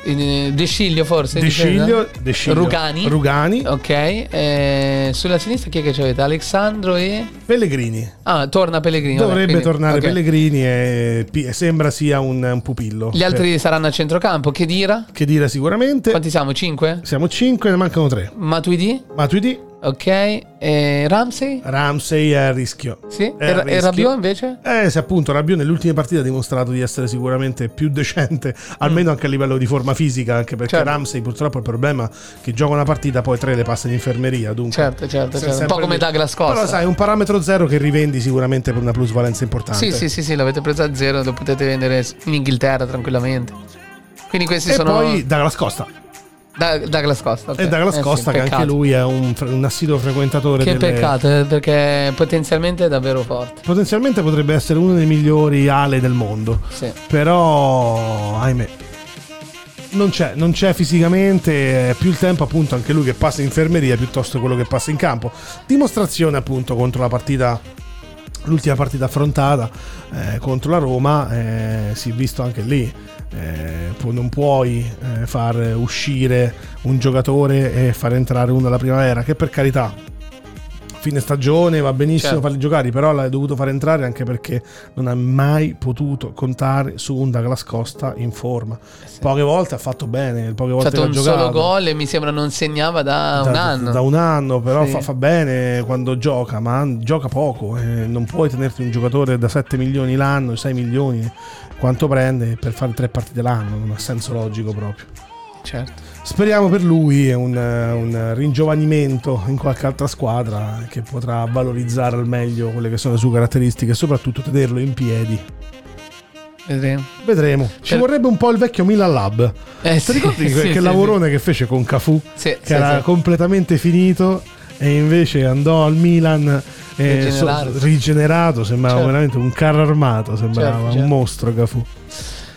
eh, De Sciglio forse. De difesa? Sciglio, De Sciglio. Rugani. Rugani, Ok, eh, sulla sinistra chi è che c'avete? Alessandro e... Pellegrini. Ah, torna Pellegrini. vabbè, Dovrebbe quindi- tornare ok. Pellegrini e pi- sembra sia un, un pupillo. Gli altri saranno a centrocampo. Che dira? Che dire sicuramente. Quanti siamo? 5? Siamo 5, ne mancano 3. Matuidi? Matuidi, Ok. E Ramsey? Ramsey è a rischio. Sì. È E, e. Rabiot invece? Eh, se appunto Rabiot nelle ultime partite ha dimostrato di essere sicuramente più decente, almeno anche a livello di forma fisica, anche perché Mm. Certo. Ramsey purtroppo il problema è che gioca una partita, poi tre le passa in infermeria, dunque... Certo, certo, certo. Un po' come. Douglas Costa. Però sai, è un parametro zero che rivendi sicuramente per una plusvalenza importante. Sì, sì, sì, sì, l'avete preso a zero, lo potete vendere in Inghilterra tranquillamente. Quindi questi E sono poi Douglas Costa. Da- Douglas Costa. E Douglas Eh sì, Costa che peccato. anche lui è un, un assiduo frequentatore Che delle- peccato, eh, perché potenzialmente è davvero forte. Potenzialmente potrebbe essere uno dei migliori ale del mondo. Sì. Però, ahimè, non c'è, non c'è fisicamente. È più il tempo, appunto, anche lui che passa in infermeria piuttosto che quello che passa in campo. Dimostrazione, appunto, contro la partita. L'ultima partita affrontata eh, contro la Roma, eh, si è visto anche lì. Eh, non puoi eh, far uscire un giocatore e far entrare uno alla primavera, che per carità fine stagione va benissimo Certo. farli giocare, però l'hai dovuto fare entrare anche perché non ha mai potuto contare su un Douglas Costa in forma. Poche volte ha fatto bene, poche Ha volte fatto l'ha un giocato. solo gol e mi sembra non segnava da, un anno. Da un anno, però Sì. fa, fa bene quando gioca, ma gioca poco. eh, non puoi tenerti un giocatore da 7 milioni l'anno, 6 milioni, quanto prende per fare tre partite l'anno, non ha senso logico proprio. Certo. Speriamo per lui un, un ringiovanimento in qualche altra squadra che potrà valorizzare al meglio quelle che sono le sue caratteristiche e soprattutto tenerlo in piedi. Vedremo. Vedremo. Ci Per- vorrebbe un po' il vecchio Milan Lab. Eh, Ti sì, ricordi sì, che, sì, lavorone che fece con Cafu? Sì, Che era completamente finito e invece andò al Milan eh, Rigenerato. so- rigenerato, sembrava Certo. veramente un carro armato, sembrava Certo, un certo. mostro Cafu.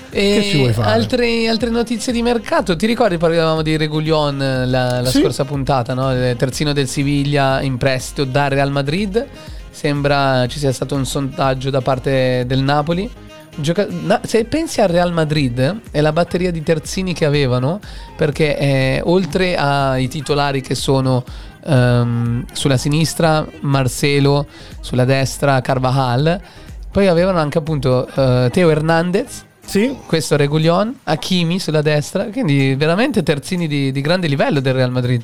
Che ci vuoi fare? Altre, altre notizie di mercato. Ti ricordi parlavamo di Regulion eh, la, la Sì. scorsa puntata, no? Il terzino del Siviglia in prestito da Real Madrid. Sembra ci sia stato un sondaggio da parte del Napoli. Gioca- na- se pensi al Real Madrid e la batteria di terzini che avevano, perché eh, oltre ai titolari che sono ehm, sulla sinistra Marcelo, sulla destra Carvajal, poi avevano anche appunto eh, Teo Hernandez Sì, questo Regulion, Hakimi sulla destra, quindi veramente terzini di, di grande livello del Real Madrid.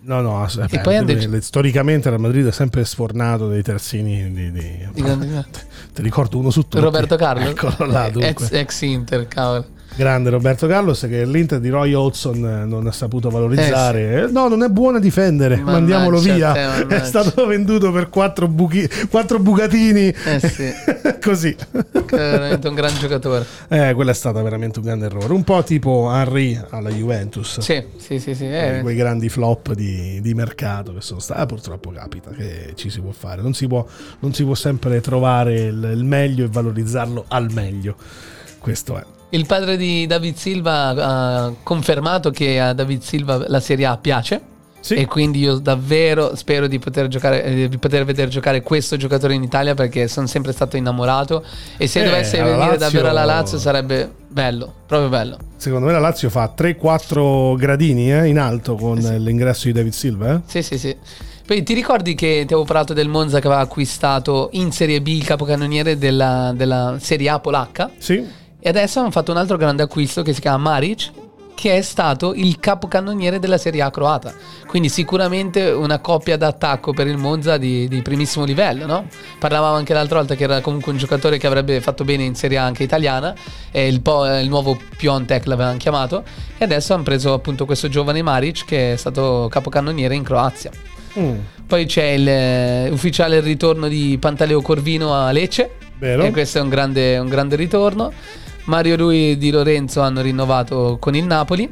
no, no, eh, poi dec- storicamente il Madrid è sempre sfornato dei terzini di, di- Di grande. Ti ricordo uno su tutti. Roberto Carlo, Eccolo là, Eh, dunque. ex, ex Inter, cavolo. Grande Roberto Carlos che l'Inter di Roy Hodgson eh, non ha saputo valorizzare. Eh, No, non è buono a difendere, Mannaggia mandiamolo via. te, è stato venduto per quattro, buchi, quattro bucatini. Eh sì. Così. Che è veramente un gran giocatore. Eh, quello è stato veramente un grande errore. Un po' tipo Henry alla Juventus. Sì, sì, sì, sì. Eh, eh, quei grandi flop di, di mercato che sono stati. Ah, purtroppo capita che ci si può fare. Non si può, non si può sempre trovare il, il meglio e valorizzarlo al meglio. Questo è. Il padre di David Silva ha confermato che a David Silva la Serie A piace. Sì. E quindi io davvero spero di poter, giocare, eh, di poter vedere giocare questo giocatore in Italia perché sono sempre stato innamorato. E se Eh, dovesse venire Lazio- davvero alla Lazio sarebbe bello, proprio bello. Secondo me la Lazio fa 3-4 gradini eh, in alto con l'ingresso di David Silva. eh? Sì, sì, sì. Poi ti ricordi che ti avevo parlato del Monza che aveva acquistato in Serie B il capocannoniere della, della Serie A polacca? Sì. E adesso hanno fatto un altro grande acquisto che si chiama Maric, che è stato il capocannoniere della Serie A croata. Quindi sicuramente una coppia d'attacco per il Monza di, di primissimo livello, no? Parlavamo anche l'altra volta che era comunque un giocatore che avrebbe fatto bene in Serie A anche italiana, e il, po- il nuovo Piontek l'avevano chiamato, e adesso hanno preso appunto questo giovane Maric che è stato capocannoniere in Croazia. Mm, Poi c'è il, eh, ufficiale il ritorno di Pantaleo Corvino a Lecce. Vero. E questo è un grande, un grande ritorno. Mario Rui Di Lorenzo hanno rinnovato con il Napoli.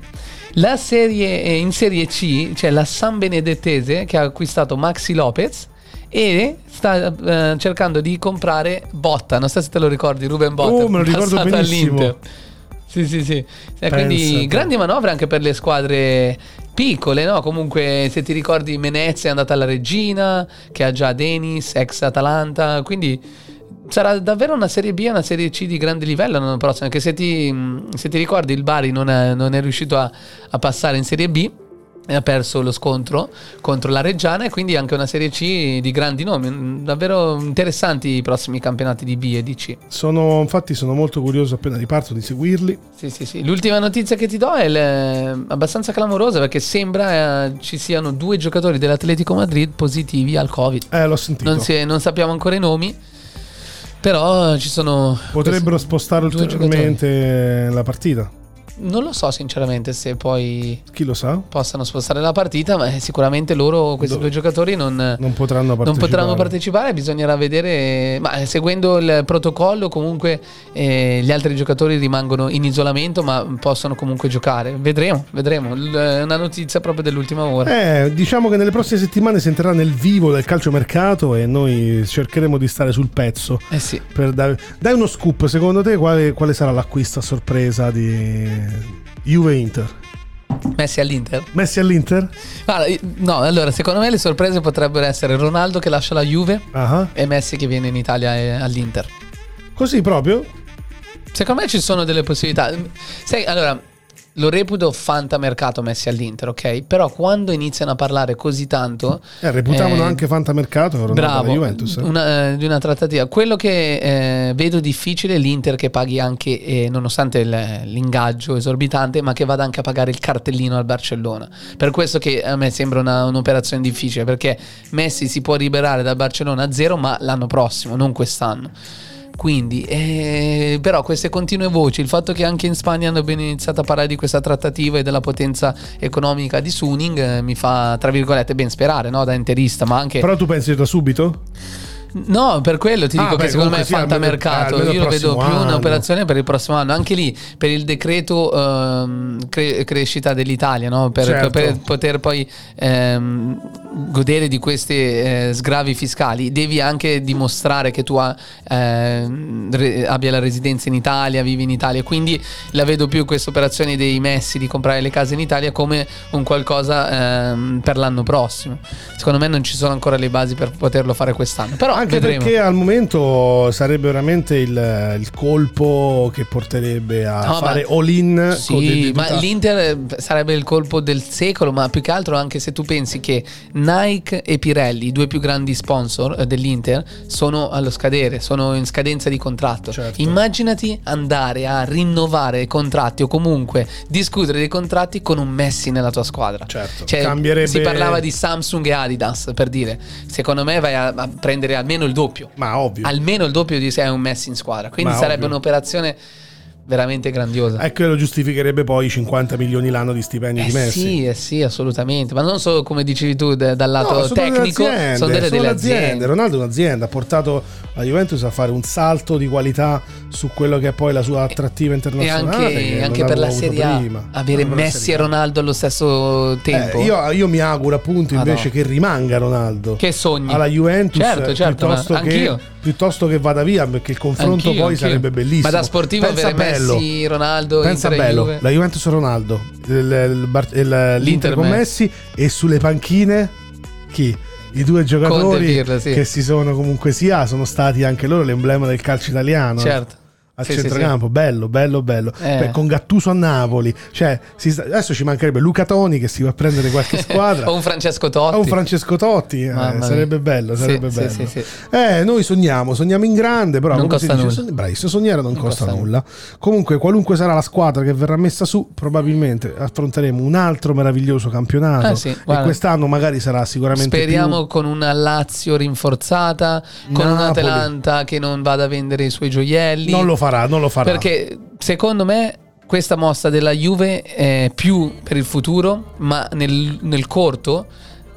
La serie, eh, in Serie C c'è la San Benedettese che ha acquistato Maxi Lopez e sta eh, cercando di comprare Botta. Non so se te lo ricordi, Ruben Botta. Oh, me lo ricordo benissimo. all'Inter. Sì, sì, sì. E Pensa quindi grandi manovre anche per le squadre piccole, no? Comunque, se ti ricordi, Menezia è andata alla Regina, che ha già Denis, ex Atalanta. Quindi sarà davvero una Serie B e una Serie C di grande livello l'anno prossimo. Anche se ti, se ti ricordi, il Bari non è, non è riuscito a, a passare in Serie B. E ha perso lo scontro contro la Reggiana e quindi anche una Serie C di grandi nomi. Mm, Davvero interessanti i prossimi campionati di B e di C. Sono, infatti sono molto curioso appena riparto di seguirli. Sì, sì, sì. L'ultima notizia che ti do è abbastanza clamorosa perché sembra eh, ci siano due giocatori dell'Atletico Madrid positivi al Covid. Eh, l'ho sentito. Non, si- non sappiamo ancora i nomi, però ci sono... Potrebbero spostare ulteriormente la partita. Non lo so sinceramente se poi Chi lo sa? possano spostare la partita, ma eh, sicuramente loro, questi Do- due giocatori, non... Non potranno non partecipare. potranno partecipare, bisognerà vedere, ma eh, seguendo il protocollo comunque eh, gli altri giocatori rimangono in isolamento ma possono comunque giocare. Vedremo, vedremo. L- È una notizia proprio dell'ultima ora. Eh, diciamo che nelle prossime settimane si entrerà nel vivo del calciomercato e noi cercheremo di stare sul pezzo. Eh sì. Per dare... Dai uno scoop, secondo te quale, quale sarà l'acquisto a sorpresa di Juve Inter? Messi all'Inter? Messi all'Inter? Guarda, io- no, allora secondo me le sorprese potrebbero essere Ronaldo che lascia la Juve Ah, e Messi che viene in Italia all'Inter. Così proprio? Secondo me ci sono delle possibilità. Sai, allora, lo reputo fantamercato Messi all'Inter, ok? Però quando iniziano a parlare così tanto... Eh, reputavano eh, anche fantamercato Ronaldo Bravo, Juventus. eh. una- eh, di una trattativa. Quello che eh, vedo difficile è l'Inter che paghi anche, nonostante il- l'ingaggio esorbitante, ma che vada anche a pagare il cartellino al Barcellona. Per questo che a me sembra una- un'operazione difficile, perché Messi si può liberare dal Barcellona a zero, ma l'anno prossimo, non quest'anno. Quindi, eh, però queste continue voci, il fatto che anche in Spagna hanno ben iniziato a parlare di questa trattativa e della potenza economica di Suning eh, mi fa, tra virgolette, ben sperare, no? Da interista, ma anche... Però tu pensi da subito? No, per quello ti Ah, dico beh, che secondo me è sì, almeno- fantamercato. almeno Io lo vedo più anno. un'operazione per il prossimo anno. Anche lì, per il decreto ehm, cre- crescita dell'Italia, no? per, Certo. per poter poi ehm, godere di questi eh, sgravi fiscali, devi anche dimostrare che tu ha- ehm, re- abbia la residenza in Italia, vivi in Italia. Quindi la vedo più questa operazione dei messi di comprare le case in Italia come un qualcosa ehm, per l'anno prossimo. Secondo me non ci sono ancora le basi per poterlo fare quest'anno. Però Anche vedremo. perché al momento sarebbe veramente il, il colpo che porterebbe a No, fare all-in. con Sì, ma l'Inter eh, sarebbe il colpo del secolo, ma più che altro anche se tu pensi che Nike e Pirelli, i due più grandi sponsor eh, dell'Inter, sono allo scadere, sono in scadenza di contratto. Certo. Immaginati andare a rinnovare i contratti o comunque discutere dei contratti con un Messi nella tua squadra. Certo, Cioè, cambierebbe- Si parlava di Samsung e Adidas per dire, secondo me vai a, a prendere almeno il doppio. Ma ovvio. Almeno il doppio di se hai un Messi in squadra. Quindi Ma sarebbe ovvio. un'operazione veramente grandiosa. E quello giustificherebbe poi i 50 milioni l'anno di stipendi Eh di Messi. sì, eh sì, assolutamente. Ma non solo come dicevi tu da- dal lato No, sono delle tecnico, aziende, sono delle, delle aziende. Ronaldo è un'azienda, ha portato la Juventus a fare un salto di qualità su quello che è poi la sua attrattiva E internazionale. anche, che anche non per la Serie A, prima. avere No, Messi e. Ronaldo allo stesso tempo. Eh, io, io mi auguro appunto Ah, invece no. che rimanga Ronaldo Che sogni. alla Juventus Certo, certo, piuttosto, che, piuttosto che vada via perché il confronto Anch'io, poi anch'io. sarebbe bellissimo. Ma da sportivo Pensa avere bello. Messi, Ronaldo, Pensa Inter e bello, Juve. la Juventus Ronaldo, il, il il- l'Inter L'Inter con Messi. Messi e sulle panchine chi? I due giocatori Pirlo, sì. che si sono comunque sia, sono stati anche loro l'emblema del calcio italiano. Certo. Al Sì, sì, centrocampo, bello, bello, bello. Eh. Beh, con Gattuso a Napoli, cioè, sta- adesso ci mancherebbe Luca Toni che si va a prendere qualche squadra. o un Francesco Totti. O un Francesco Totti, eh, sarebbe bello, Sì, sarebbe sì, bello. sì, sì. Eh, noi sogniamo, sogniamo in grande, però Non costa dice, nulla. bravissimo, sognare non, Non costa, costa nulla. Comunque, qualunque sarà la squadra che verrà messa su, probabilmente affronteremo un altro meraviglioso campionato. Sì, e guarda. quest'anno magari sarà sicuramente Speriamo più- con una Lazio rinforzata, con Napoli. un'Atalanta che non vada a vendere i suoi gioielli. non lo farà, non lo farà. Perché secondo me questa mossa della Juve è più per il futuro, ma nel, nel corto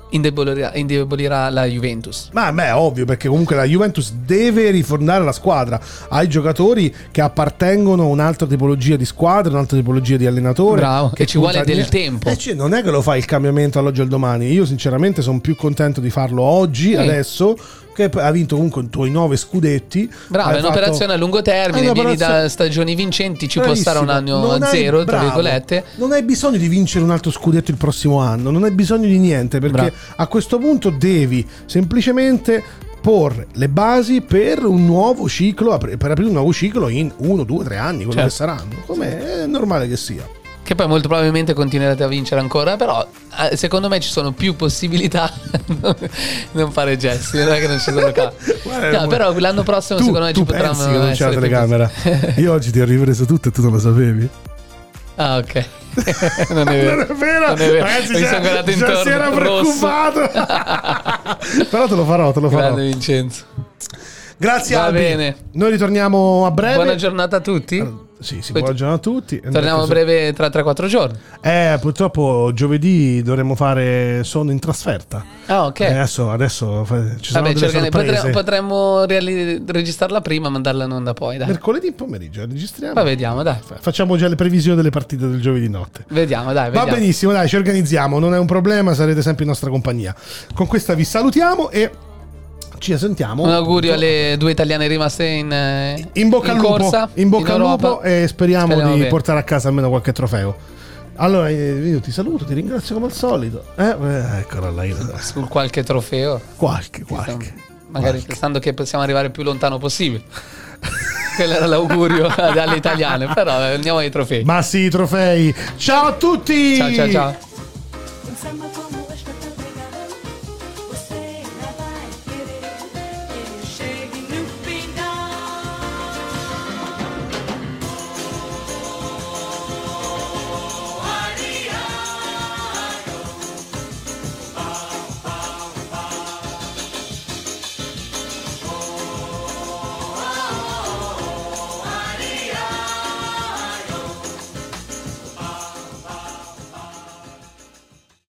indebolirà, indebolirà la Juventus. Ma beh, ovvio, perché comunque la Juventus deve rifondare la squadra. Ha i giocatori che appartengono a un'altra tipologia di squadra, un'altra tipologia di allenatore. Bravo, che ci vuole del tempo. Eh, cioè, non è che lo fai il cambiamento all'oggi al domani. Io, sinceramente, sono più contento di farlo oggi, Sì. adesso. Che ha vinto comunque i tuoi nove scudetti. Bravo, è un'operazione a lungo termine, vieni da stagioni vincenti, ci può stare un Bravissimo. anno Non a hai- zero, tra virgolette. Non hai bisogno di vincere un altro scudetto il prossimo anno, non hai bisogno di niente perché Bravo. a questo punto devi semplicemente porre le basi per un nuovo ciclo, per aprire un nuovo ciclo in uno, due, tre anni, quello Certo. che saranno. Come è normale che sia. Che poi molto probabilmente continuerete a vincere ancora, però eh, secondo me ci sono più possibilità di non fare gesti, non è che non ci sono casi. No, però l'anno prossimo tu, secondo me ci potranno pensi che non c'è la telecamera? Io oggi ti ho ripreso tutto e tu non lo sapevi. Ah, ok. non è vero. Non è vero, Non è vero. ragazzi, Mi sono guardato intorno. si era preoccupato. Però te lo farò, te lo farò. Grande Vincenzo. Grazie Va Albi. bene. Noi ritorniamo a breve. Buona giornata a tutti. Allora, Sì, sì, Poi- buona giornata a tutti. Torniamo a breve tra 3-4 giorni. Eh, purtroppo giovedì dovremmo fare sono in trasferta. Ah, ok. Eh, adesso, adesso ci sono Vabbè, delle potre- potremmo reali- registrarla prima e mandarla in onda poi. Dai. Mercoledì pomeriggio registriamo. Ma vediamo, dai. Facciamo già le previsioni delle partite del giovedì notte. Vediamo, dai. Va Vediamo. benissimo, dai, ci organizziamo, non è un problema, sarete sempre in nostra compagnia. Con questa vi salutiamo e ci sentiamo. Un augurio alle due italiane rimaste in, eh, In bocca al lupo, corsa, in bocca al lupo e speriamo, Speriamo di bene. portare a casa almeno qualche trofeo. Allora, eh, io ti saluto, ti ringrazio come al solito. Eh, eh, eccola là, io- Sul qualche trofeo. qualche, qualche. Magari qualche. pensando che possiamo arrivare il più lontano possibile. Quello era l'augurio alle italiane. Però andiamo ai trofei. Ma sì, trofei. Ciao a tutti! Ciao, ciao, ciao.